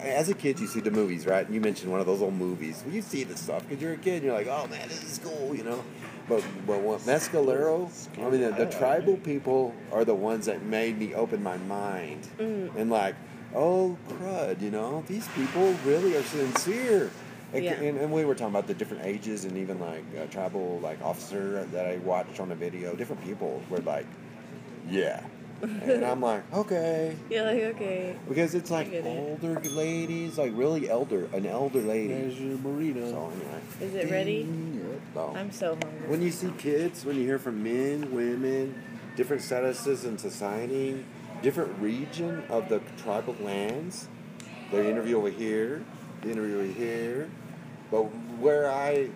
as a kid. You see the movies, right? You mentioned one of those old movies. Well, you see the stuff because you're a kid. And you're like, oh man, this is cool, you know. But but what Mescalero, I mean, the, the tribal people are the ones that made me open my mind mm. and like, oh crud, you know, these people really are sincere. And, Yeah. and, and we were talking about the different ages and even like a tribal like officer that I watched on a video. Different people were like, yeah, and I'm like, okay, You're like, okay. because it's like get it. older ladies, like really elder, an elder lady. There's your burrito. So anyway, Is it ready? Yep. Oh. I'm so hungry. When you see kids, when you hear from men, women, different statuses in society, different region of the tribal lands, they interview over here, they interview here. But where I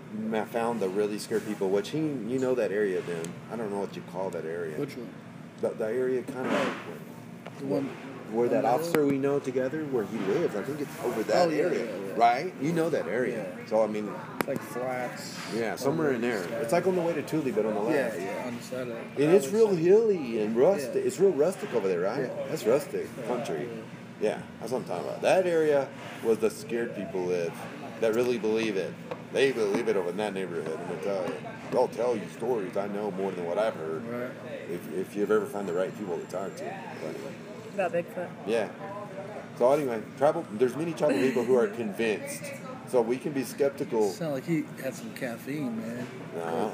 found the really scared people, which he, you know that area, Ben. I don't know what you call that area. Which one? The, the area kind of oh, The one. where that officer we know together, where he lives. I think it's over that Oh, yeah, area, yeah, yeah. right? You know that area. So I mean, It's like flats. yeah, somewhere in there. It's like on the way to Thule, but on the left. Yeah, yeah, on the side of. And it's real hilly and rustic. It's real rustic over there, right? Yeah. That's rustic country. Yeah, that's what I'm talking about. That area was the scared people live that really believe it. They believe it over in that neighborhood. I'm gonna tell you. They'll tell you stories I know more than what I've heard. Right. If, if you ever find the right people to talk to. But, About Bigfoot. yeah. So anyway, tribal. There's many tribal people who are convinced. So we can be skeptical. Sound like he had some caffeine, man. No,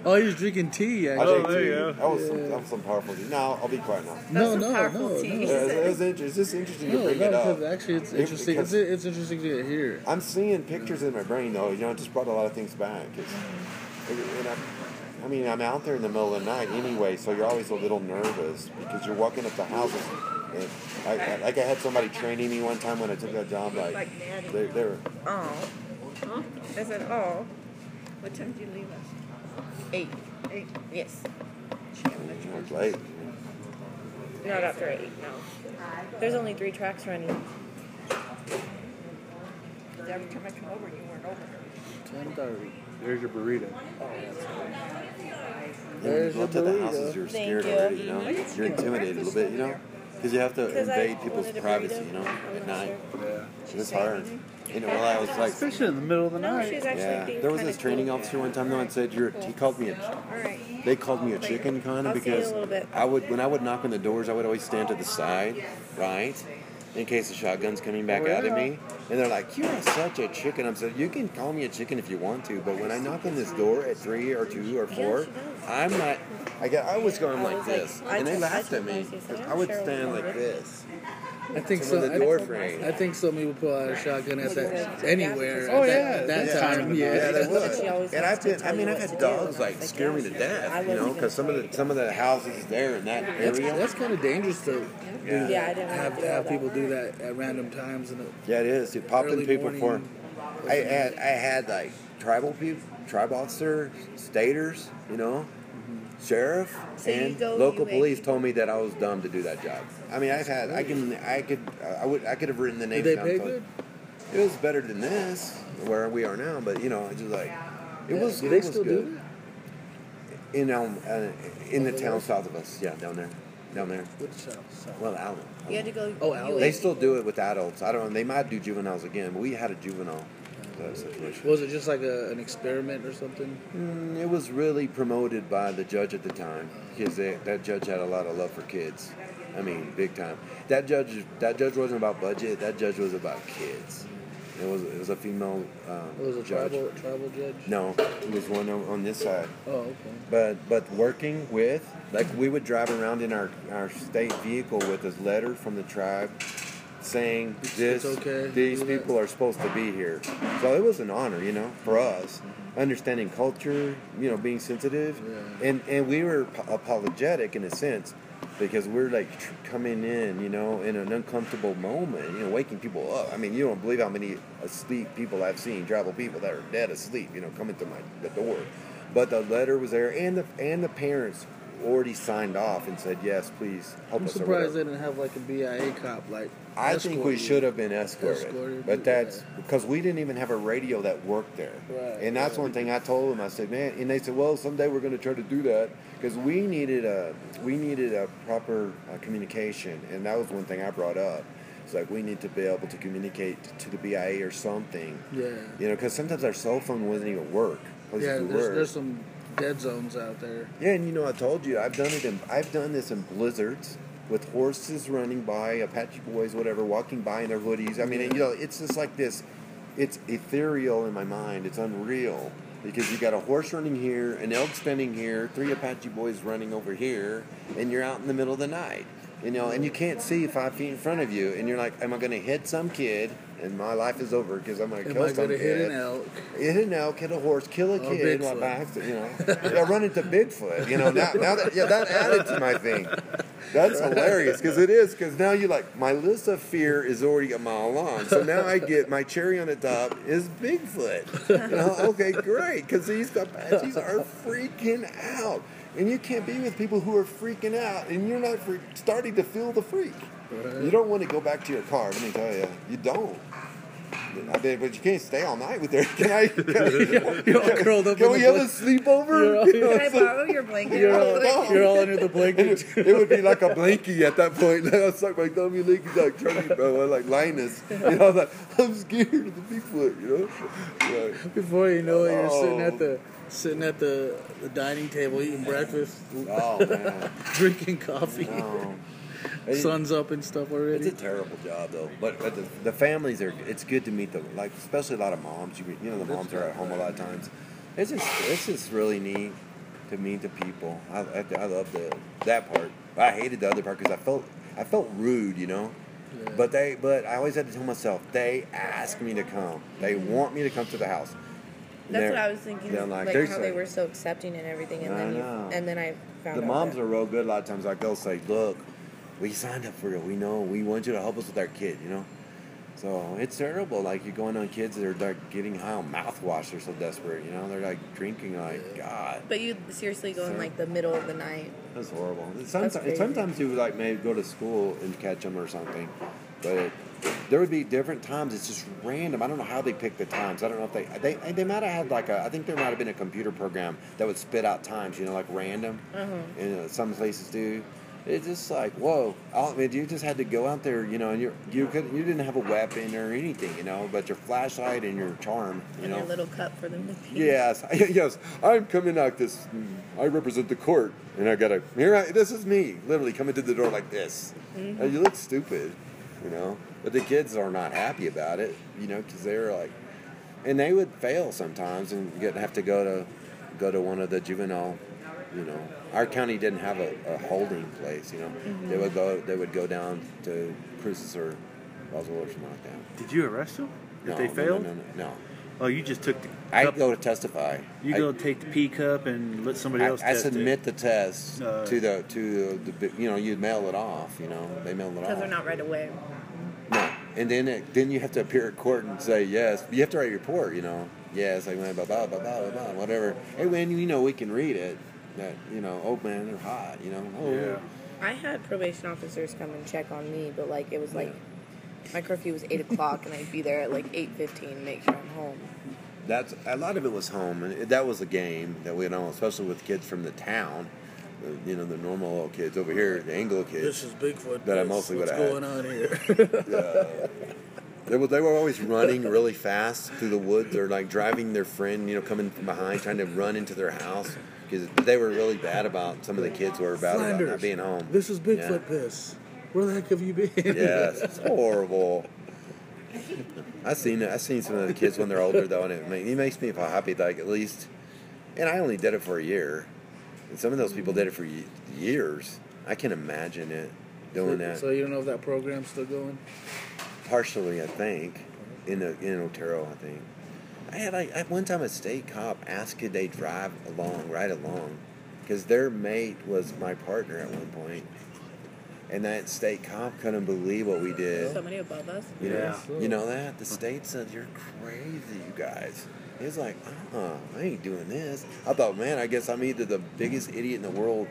Oh, he was drinking tea. I Actually. think there you go. That was some, that was some powerful. Tea. No, I'll be quiet now. No, some no, no, tea. no. Yeah, it's, it's, it's just interesting to bring no, it up. actually it's interesting. because- It's, it's interesting to hear. I'm seeing pictures in my brain though. You know, it just brought a lot of things back. It's, mm-hmm. and I'm, I mean, I'm out there in the middle of the night anyway, so you're always a little nervous because you're walking up to houses. And I, I, like I had somebody training me one time when I took that job. Like, Like they, they were, Oh. Huh? I said, oh. What time did you leave us? Eight. Eight. Yes. it was late. Not after eight, no. There's only three tracks running. Every time I come over, you weren't over. Ten thirty. There's your burrito. And when you There's go up to the burrito. houses, you're Thank scared you. already. You know, you're intimidated a little bit. You know, because you have to 'Cause I invade people's privacy. You know, at night. Yeah. It's hard. You know, while I was like. Especially in the middle of the No, night. she's actually Yeah, being there was this training cool. officer one time though and said you're. He called me a. All right. They called me a chicken kind of I'll see you in a because little. I would when I would knock on the doors I would always stand to the side, right, in case the shotgun's coming back Oh, out at yeah. me. And they're like, "You are such a chicken." I'm saying, "You can call me a chicken if you want to, but when I knock on this door at three or two or four. I'm not." I get. I was going like this, and they laughed at me I said, 'cause "I'm I would stand like this. I think So so. when the I, door think- frame. I think some people pull out a shotgun at that anywhere. Oh, at yeah. that, that Yeah. time. Yeah. Yeah, they would. And I've been, I mean, I've had dogs like Like, scare me to death, you know, because some of the some of the houses there in that That's, area. that's kind of dangerous to do Yeah. that. Yeah, I didn't have, wanna have people do that at random times. And Yeah, it is. You pop in people for. I had I had like tribal people, tribal officer, staters, you know, mm-hmm. sheriff, So and go, local police told me that I was dumb to do that job. I mean, I've had I can I could I would I could have written the name. Did they down. pay good? It was better than this, where we are now. But you know, it's just like it was. Do it they was still good. do In um, uh, in the town there? south of us, yeah, down there, down there. Which house? Well, Allen. You had to go. Oh, you Alex. were- They still do it with adults. I don't know. They might do juveniles again, but we had a juvenile uh, situation. Was it just like a, an experiment or something? Mm, it was really promoted by the judge at the time because that judge had a lot of love for kids. I mean, big time. That judge, that judge wasn't about budget. That judge was about kids. It was it was a female um, It was a judge. tribal tribal judge. No, it was one on, on this side. Oh, okay. But but working with like we would drive around in our, our state vehicle with this letter from the tribe saying It's- this it's okay these do that. people are supposed to be here. So it was an honor, you know, for us. Understanding culture, you know, being sensitive, Yeah. and and we were ap- apologetic in a sense because we're like tr- coming in, you know, in an uncomfortable moment, you know, waking people up. I mean, you don't believe how many asleep people I've seen, tribal people that are dead asleep, you know, coming to my the door. But the letter was there, and the and the parents already signed off and said yes, please help I'm us. or surprised they didn't have like a BIA cop like. I think we should have been escorted, Escorted, but that's because we didn't even have a radio that worked there. Right, and that's right. one thing I told them. I said, "Man," and they said, "Well, someday we're going to try to do that because we needed a we needed a proper uh, communication, and that was one thing I brought up. It's like we need to be able to communicate to the BIA or something, Yeah. you know, because sometimes our cell phone wouldn't even work. Yeah, there's, were. there's some dead zones out there. Yeah, and you know, I told you I've done it. In, I've done this in blizzards with horses running by, Apache boys, whatever, walking by in their hoodies. I mean, you know, it's just like this. It's ethereal in my mind. It's unreal because you got a horse running here, an elk standing here, three Apache boys running over here, and you're out in the middle of the night. You know, and you can't see five feet in front of you, and you're like, "Am I going to hit some kid?" And my life is over because I'm going to kill I some going to kid hit an elk? hit an elk, hit a horse, kill a Or kid, Bigfoot. while by accident, you know. I run into Bigfoot. You know, now, now that yeah, that added to my thing. That's hilarious because it is because now you like my list of fear is already a mile long. So now I get my cherry on the top is Bigfoot. You know, okay, great because these Apaches are freaking out, and you can't be with people who are freaking out, and you're not freak, starting to feel the freak. Right. You don't want to go back to your car. Let me tell you, you don't. I did, but you can't stay all night with her. Can I? Can, You're all curled up can in we the have a sleepover? You're all- Can I borrow your blanket? You're all, No. you're all under the blanket. it, it would be like a blankie at that point. Like, I was like my thumb, you like, like Charlie, uh, like Linus. You know, I was like, I'm scared of the Bigfoot. You know, like, Before you know it, you're sitting Oh. at the sitting at the, the dining table eating breakfast, oh man, drinking coffee. no. Sun's up and stuff already. It's a terrible job though, but, but the, the families are. It's good to meet them, like especially a lot of moms. You, you know, the moms are at home a lot of times. It's just it's just really neat to meet the people. I, I, I love the that part. I hated the other part because I felt I felt rude, you know. Yeah. But they but I always had to tell myself they ask me to come. They want me to come to the house. That's They're- what I was thinking. they're Like, like, they're how they were so accepting and everything, and I then you, know. and then I found The out moms that- are real good a lot of times. Like they'll say, "Look, we signed up for it. We know. We want you to help us with our kid." You know. So it's terrible. Like you're going on kids that are like getting high on mouthwash. They're so desperate. You know. They're like drinking. Like God, But you seriously go in like the middle of the night. that's horrible. Sometimes, crazy. sometimes you would like maybe go to school and catch them or something, but. It, there would be different times. It's just random. I don't know how they pick the times. I don't know if they they they might have had like a. I think there might have been a computer program that would spit out times. You know, like random. Uh-huh. and uh, some places do. It's just like whoa! Oh, I mean, you just had to go out there, you know, and you you could you didn't have a weapon or anything, you know, but your flashlight and your charm, you in know. your little cup for them to pee. Yes, yes. I'm coming out this. I represent the court, and I gotta. Here, I, this is me, literally coming to the door like this. Mm-hmm. And you look stupid, you know. But the kids are not happy about it, you know, because they're like, and they would fail sometimes and get have to go to go to one of the juvenile. You know, our county didn't have a, a holding place. You know, they would go. They would go down to Cruces or Roswell or something like that. Did you arrest them? If No, they no, failed? No, no, no. no. Oh, you just took the I cup. go to testify. you I- go take the pee cup and let somebody I, else I test submit it. the test Uh, to the to the big- you know you mail it off you know they mail it off Because off they're not right away. no and then it, then you have to appear at court and say yes you have to write a report you know yes I went blah blah blah blah blah blah whatever hey when you know we can read it that you know oh man they're hot you know oh Yeah. I had probation officers come and check on me, but like it was like my curfew was eight o'clock, and I'd be there at like eight fifteen, make sure I'm home. that's a lot of it was home and it, that was a game that we had know especially with kids from the town you know the normal little kids over here the Anglo kids This is Bigfoot. That I What's- mostly What's would've going on here? They were, they were always running really fast through the woods or like driving their friend, you know, coming from behind, trying to run into their house because they were really bad about some of the kids were bad about not being home. This is Bigfoot piss. Where the heck have you been? Yeah. Yes, it's horrible. I seen. I seen some of the kids when they're older though, and it, it makes me feel happy. Like at least, and I only did it for a year, and some of those people did it for years. I can imagine it doing that. So you don't know if that program's still going? partially, I think, in the, in Otero, I think. I had like at one time a state cop asked could they drive along, ride along, because their mate was my partner at one point, and that state cop couldn't believe what we did. Somebody above us. You know, Yeah. you know that the state said you're crazy, you guys. He's like, uh, I ain't doing this. I thought, man, I guess I'm either the biggest idiot in the world,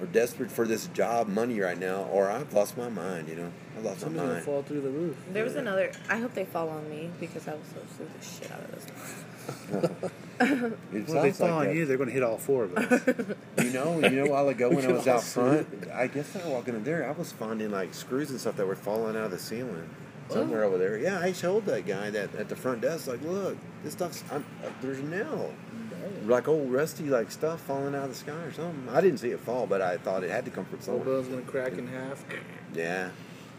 or desperate for this job money right now, or I've lost my mind. You know, I lost my Somebody's gonna mind. fall through the roof. There was another. I hope they fall on me because I was so sleep the shit out of this. It Well, if they fall like on that. you, they're going to hit all four of us. You know, you know, a while ago when I was out front, I guess they were walking in there. I was finding like screws and stuff that were falling out of the ceiling somewhere over there. Yeah, I showed that guy that at the front desk, like, look, this stuff's I'm, uh, there's a nail. like old rusty like stuff falling out of the sky or something. I didn't see it fall, but I thought it had to come from somewhere. The somewhere. building's gonna crack in half. Yeah.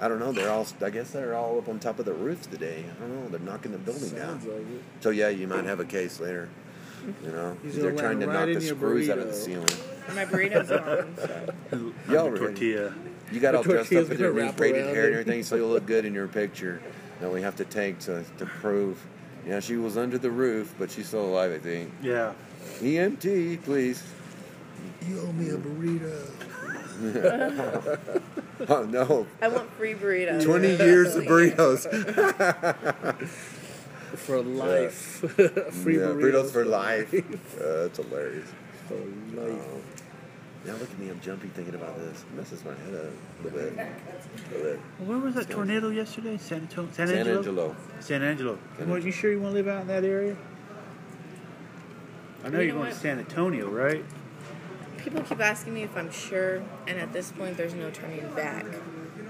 I don't know. They're all. I guess they're all up on top of the roofs today. I don't know. They're knocking the building down. Sounds like it. So yeah, you might have a case later. You know, He's they're trying to land knock right the your screws out of the burrito. ceiling. My burrito's gone. So. Y'all the ready? tortilla. You got all The dressed tortilla's up with your gonna new wrap braided around hair and it. everything, so you look good in your picture. That we have to take to, to prove. Yeah, she was under the roof, but she's still alive, I think. Yeah. EMT, please. You owe me a burrito. Oh no, I want free burritos. 20 years of burritos. For life. Free yeah, burritos, for life. Uh, that's hilarious. For life. Oh. Now look at me, I'm jumpy thinking about this. It messes my head up a little bit. A little bit. Where was that tornado yesterday? San Antonio. San, San Angelo? Angelo. San Angelo. San Well, you sure you want to live out in that area? I know You you're know going to? San Antonio, right? People keep asking me if I'm sure, and at this point, there's no turning back.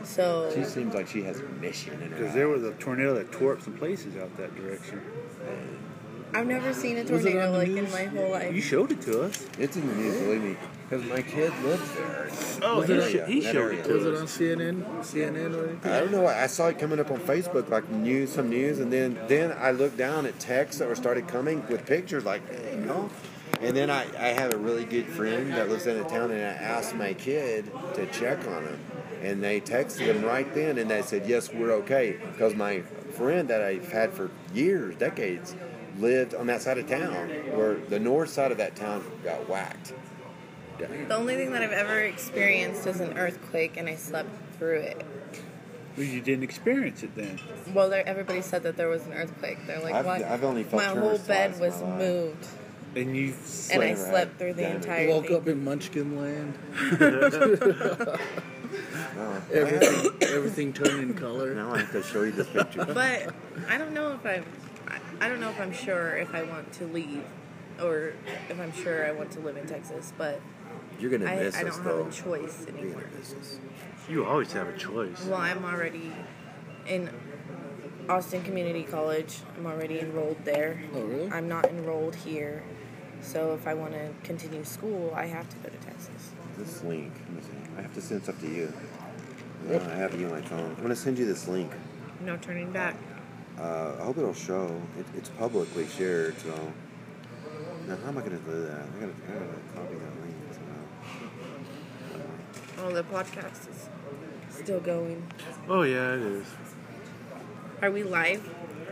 So She seems like she has a mission in her Because there was a tornado that tore up some places out that direction. I've never seen a tornado on the like in my whole life. You showed it to us. It's in the news, believe me. Because my kid lives there. Oh, Was he, it- he showed it to Was it on CNN? CNN or anything? I don't know. I saw it coming up on Facebook, like news, some news, and then then I looked down at texts that were started coming with pictures, like, hey, you know. And then I, I have a really good friend that lives in the town, and I asked my kid to check on him, and they texted him right then, and they said, yes, we're okay, because my friend that I've had for years, decades, lived on that side of town, where the north side of that town got whacked. The only thing that I've ever experienced is an earthquake, and I slept through it. Well, you didn't experience it then. Well, everybody said that there was an earthquake. They're like, I've- "What?" I've only felt my whole bed was in my life. moved, And you slept and I Slept slept through the down it. entire Woke thing. up in Munchkin land. Oh, Everything, everything turned in color. now I have to show you this picture. But I don't know if I'm. I- I don't know if I'm sure if I want to leave, or if I'm sure I want to live in Texas. But You're gonna I, miss I us don't though. have a choice You're anymore. gonna miss us. you always have a choice. Well, I'm already in Austin Community College. I'm already enrolled there. Oh, really? I'm not enrolled here. So if I want to continue school, I have to go to Texas. This link. Let me see. I have to send stuff to you. No, I have you on my phone. I'm gonna send you this link. No turning back. Uh, I hope it'll show. It, it's publicly shared, so. Now, how am I gonna do that? I gotta, I gotta copy that link somehow. Oh, the podcast is still going. Oh, yeah, it is. Are we live?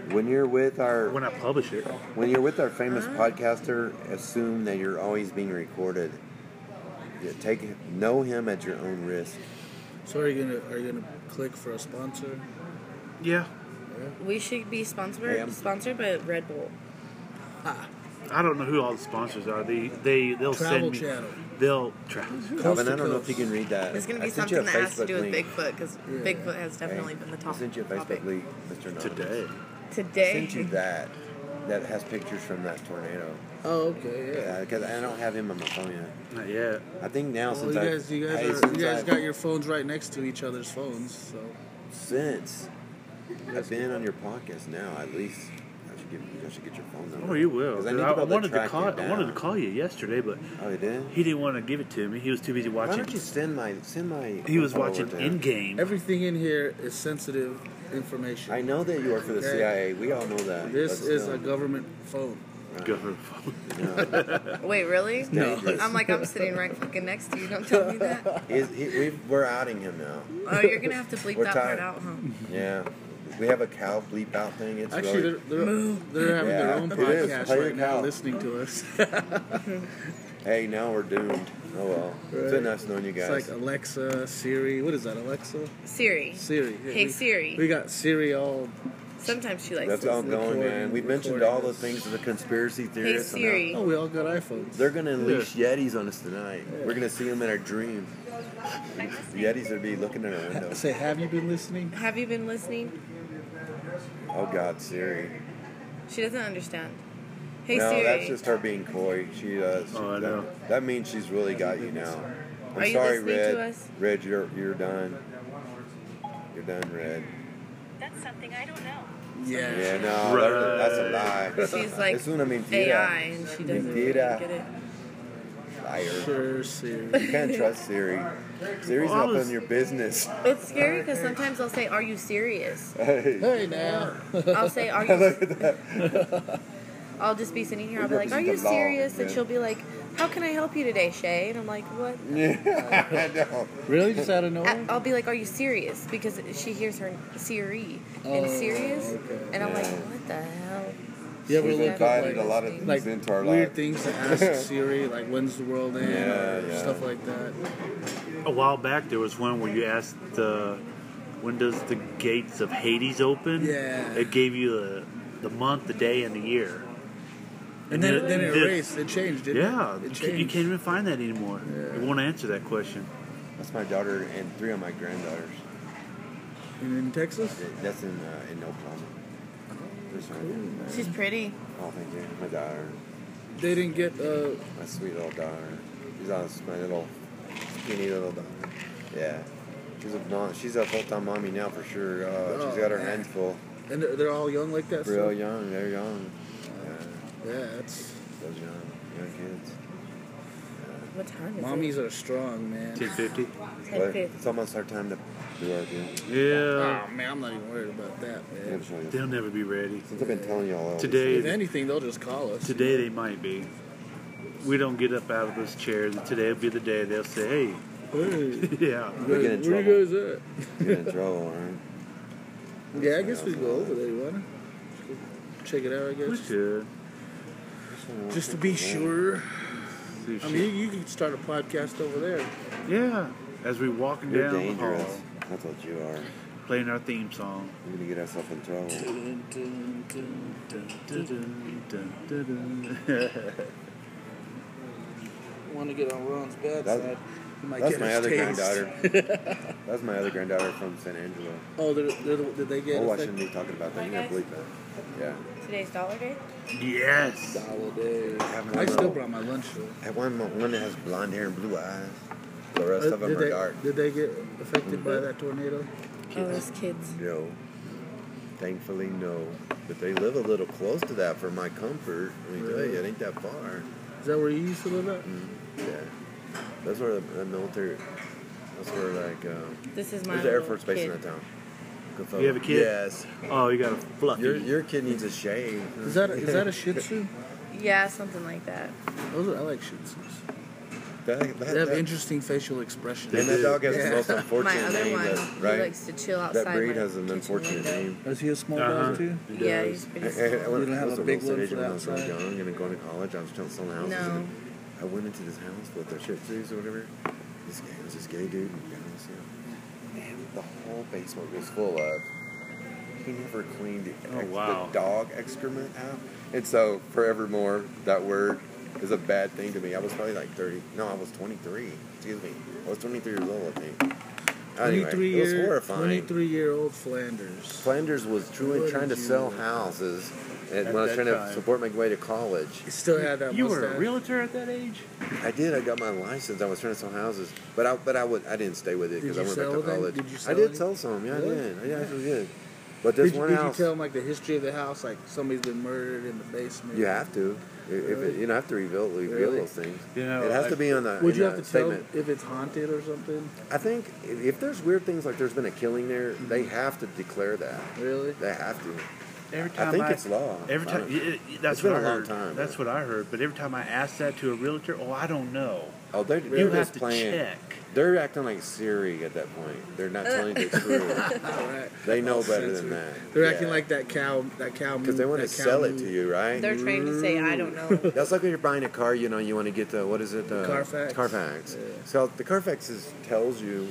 When you're with our When I publish it. when you're with our famous podcaster, assume that you're always being recorded. Yeah, take know him at your own risk. So are you gonna are you gonna click for a sponsor? Yeah. We should be sponsored I'm- sponsored by Red Bull. I don't know who all the sponsors are. They they they'll Travel send me. Channel. They'll travel. Calvin, I don't know if coast. you can read that. It's going to I be sent you something a that has to Facebook do with link. Bigfoot because Yeah. Bigfoot has definitely Hey, been the I top sent you a Facebook topic. link, Mr. Anonymous. Today. I sent you that. That has pictures from that tornado. Oh, okay, yeah. Yeah, because I don't have him on my phone yet. Not yet. I think now Well, since you I guys, you guys, hey, are, since you guys I've- got your phones right next to each other's phones, so since I've been on your podcast now, at least I should give I should get your phone number. Oh, you will. 'Cause I 'Cause need I, to I wanted to call. you I wanted to call you yesterday, but Oh, you did? he didn't want to give it to me. He was too busy watching. Why watching. don't you send my send my? He was watching to him? in game. everything in here is sensitive information. I know that you work for the Okay. CIA. We all know that. This but is still. a government phone. Government phone. No. Wait, really? No. I'm like, I'm sitting right fucking next to you. Don't tell me that. He's, he, we've, we're outing him now. Oh, you're going to have to bleep We're that tired. part out, huh? Yeah, we have a cow bleep out thing. It's Actually, really, they're, they're, they're having their Yeah, own it is. podcast Play your right now, cow. listening to us. hey, now we're doomed. Oh well, it's Right. been nice knowing you guys. It's guys. like Alexa, Siri. What is that, Alexa? Siri. Siri. Yeah, Hey, we- Siri. We got Siri all. Sometimes she likes That's all going, man. recording- We mentioned all the things of the conspiracy Hey, theorists. and how Siri. Oh, we all got iPhones. They're gonna unleash Yetis on us tonight. We're gonna see them in our dream. Yetis would be looking in our window. Say, have you been listening? Have you been listening? Oh God, Siri. She doesn't understand. Hey, no, Siri. that's just her being coy. She does. Oh, I that, know. That means she's really got you now. I'm Are you sorry, listening Red. to us? Red, you're you're done. You're done, Red. That's something I don't know. Yeah. Yeah, no, Right. that's a lie. She's like Es una mentira. AI, and she doesn't Mentira. get it. Liar. Sure, Siri. You can't trust Siri. Siri's Well, I not was- in your business. It's scary because sometimes I'll say, "Are you serious?" Hey. Hey now. I'll say, "Are you?" Look at that. I'll just be sitting here. I'll be like, "Are you represent the serious?" And she'll be like, "How can I help you today, Shay?" And I'm like, "What?" Yeah, I know. Really? Just out of nowhere? I'll be like, "Are you serious?" Because she hears her Siri and Oh, serious, okay. and I'm like, "What the hell?" You ever We've look up like, a lot of things like into our weird life. things to ask Siri, like when's the world end, Yeah, or yeah. stuff like that? A while back, there was one where you asked uh, when does the gates of Hades open? Yeah. It gave you the, the month, the day, and the year. And then, it- then it it- erased. It changed, didn't Yeah, it? you It can't, you can't even find that anymore. Yeah. It won't answer that question. That's my daughter and three of my granddaughters. And in Texas? That's in uh, in Oklahoma. This one. She's pretty. Oh, thank you. My daughter. They didn't get. Uh, My sweet little daughter. She's on my little skinny little daughter. Yeah. She's a mom, she's a full time mommy now for sure. Uh, she's got her Oh, man. hands full. and they're, they're all young like that. Real still? young, they're young. Yeah, Yeah, it's those young, young kids. What time is mommies are strong, man. 1050? it? But Ten it's almost our time to do our deal. Yeah. Oh man, I'm not even worried about that, man. gonna. They'll never be ready. Since I've been telling you all Today- If anything, they'll just call us. Today they might be. We don't get up out of those chairs. and Today will be the day they'll say, Hey, hey, yeah. We get in where trouble. you guys at? get in trouble, alright? Yeah, I guess we go over there. You wanna check it out? I guess. We guess should. Just to be sure. I mean, you, you could start a podcast over there. yeah. As we walking You're down the hall, That's what you are. playing our theme song. You're gonna get ourselves in trouble. Dun, dun, dun, dun, dun, dun, dun, dun. Want to get on Ron's bad That- side? He might That's get my his other taste. granddaughter. That's my other granddaughter from San Angelo. Oh, they're, they're the, did they get Oh, I affected? shouldn't be talking about that. You Okay. can't believe that. Yeah. Today's dollar day. yes. Holiday. Having I one still brought my lunch though. I have one, one that has blonde hair and blue eyes. The rest Uh, of them are they dark. did they get affected by that tornado? Oh, those kids. No. Thankfully, no. But they live a little close to that for my comfort. Let me tell you, it ain't that far. Is that where you used to live at? Mm, yeah. That's where the, the military. That's where like um, This is my. there's the Air little Force base in kid. that town. Good You have a kid? Yes. Oh, you got a fluffy. Your your kid needs a shave. Is that a, is that a Shih Tzu? Yeah, something like that. Those are, I like Shih Tzus. That, that, They have that- interesting facial expressions. and that dog has Yeah. the most My unfortunate other name, one, that, he right? likes to chill outside. that breed my has an kitchen unfortunate window. name. Is he a small Uh-huh. dog too? It Yeah, does. he's pretty I, I, small. I, went, You don't I have was a a big real one for agent when I was real outside? young and going to college. I was trying to sell houses. No. I went into this house with the Shih Tzus or whatever. This guy was this gay dude. in Dallas, yeah. And the whole basement was full of. He never cleaned the, Oh, wow. the dog excrement out. And so, forevermore, that word is a bad thing to me. I was probably like 30. No, I was 23. Excuse me. I was 23 years old, I think. Anyway, 23 it was year, horrifying. 23 year old Flanders. Flanders was truly What trying to sell do? houses and At when I was that trying to support my way to college. He still had that You were a realtor at that age? I did. I got my license. I was trying to sell houses, but I but I would I didn't stay with it because I went back to college. Did you I did any? sell some. Yeah, Really? I did. Yeah, I actually did. But this Did, one did house, you tell them like the history of the house? Like somebody's been murdered in the basement. you have to. If it, you don't have to reveal reveal Really? those things. You know, it has I- to be on the. Would you have to tell statement. if it's haunted or something? I think if if there's weird things like there's been a killing there, Mm-hmm. they have to declare that. Really? They have to. Every time I time think it's law. Every time, don't- y- y- that's It's been what a I long heard. time, That's but- what I heard. But every time I ask that to a realtor, oh, I don't know. Oh, they're, You have to playing. check. They're acting like Siri at that point. They're not telling you the truth. All right. They know All better censored. than that. They're acting like that cow. That cow. because they want to that cow sell it to you, right? They're trained to say, "I don't know." That's like when you're buying a car. You know, you want to get the what is it? The Carfax. Carfax. Yeah. So the Carfax is, tells you.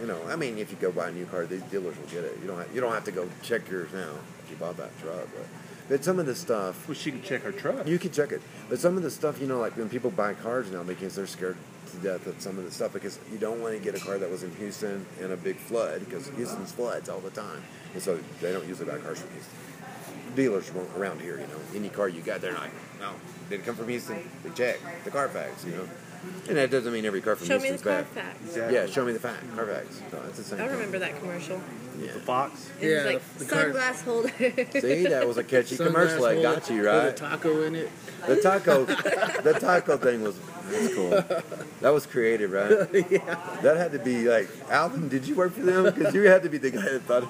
You know, I mean, if you go buy a new car, these dealers will get it. You don't have, you don't have to go check yours now if you bought that truck. But, but some of the stuff Well, she can check her truck. you can check it. But some of the stuff, you know, like when people buy cars now because they're scared to death of some of the stuff because you don't want to get a car that was in Houston in a big flood because Houston's floods all the time. And so they don't usually buy cars from Houston. dealers from around here. You know, any car you got, they're like, no, did it come from Houston? They check the Carfax. You know, and that doesn't mean every car from Show me Houston's the bad. Carfax. Yeah, show me the fact. Carfax. So it's the same. I thing. remember that commercial. Yeah. Fox. It Yeah, was like the car- sunglass holder. See, that was a catchy Sunglass commercial. That holder got you right. with a right. taco in it. The taco, the taco thing was, was cool. That was creative, right? yeah. That had to be like Alvin. Did you work for them? Because you had to be the guy that thought. Oh,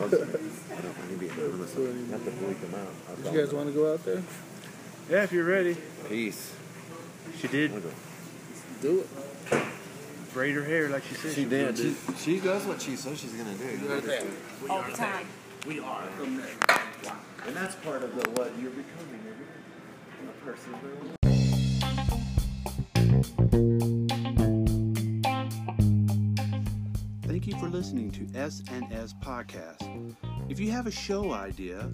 I was- I don't want to be anonymous. You have to bleep them out. I'll You guys want to go out there? Yeah, if you're ready. Peace. She did I'm Do it. Braid her hair like she said. go. She did. She, she does what she says she's gonna do. Right there. All the time. We are from there. And that's part of the what you're becoming. You're a person. Thank you for listening to S&S Podcast. If you have a show idea,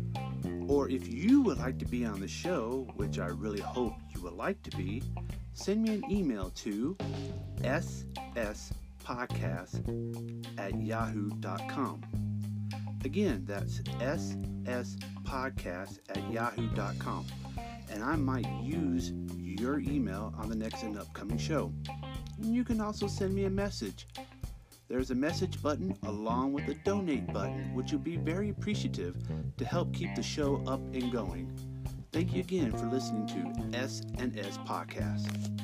or if you would like to be on the show, which I really hope you would like to be, send me an email to sspodcast at yahoo.com. Again, that's sspodcast at yahoo.com. And I might use your email on the next and upcoming show. You can also send me a message. There's a message button along with a donate button, which will be very appreciative to help keep the show up and going. Thank you again for listening to S&S Podcast.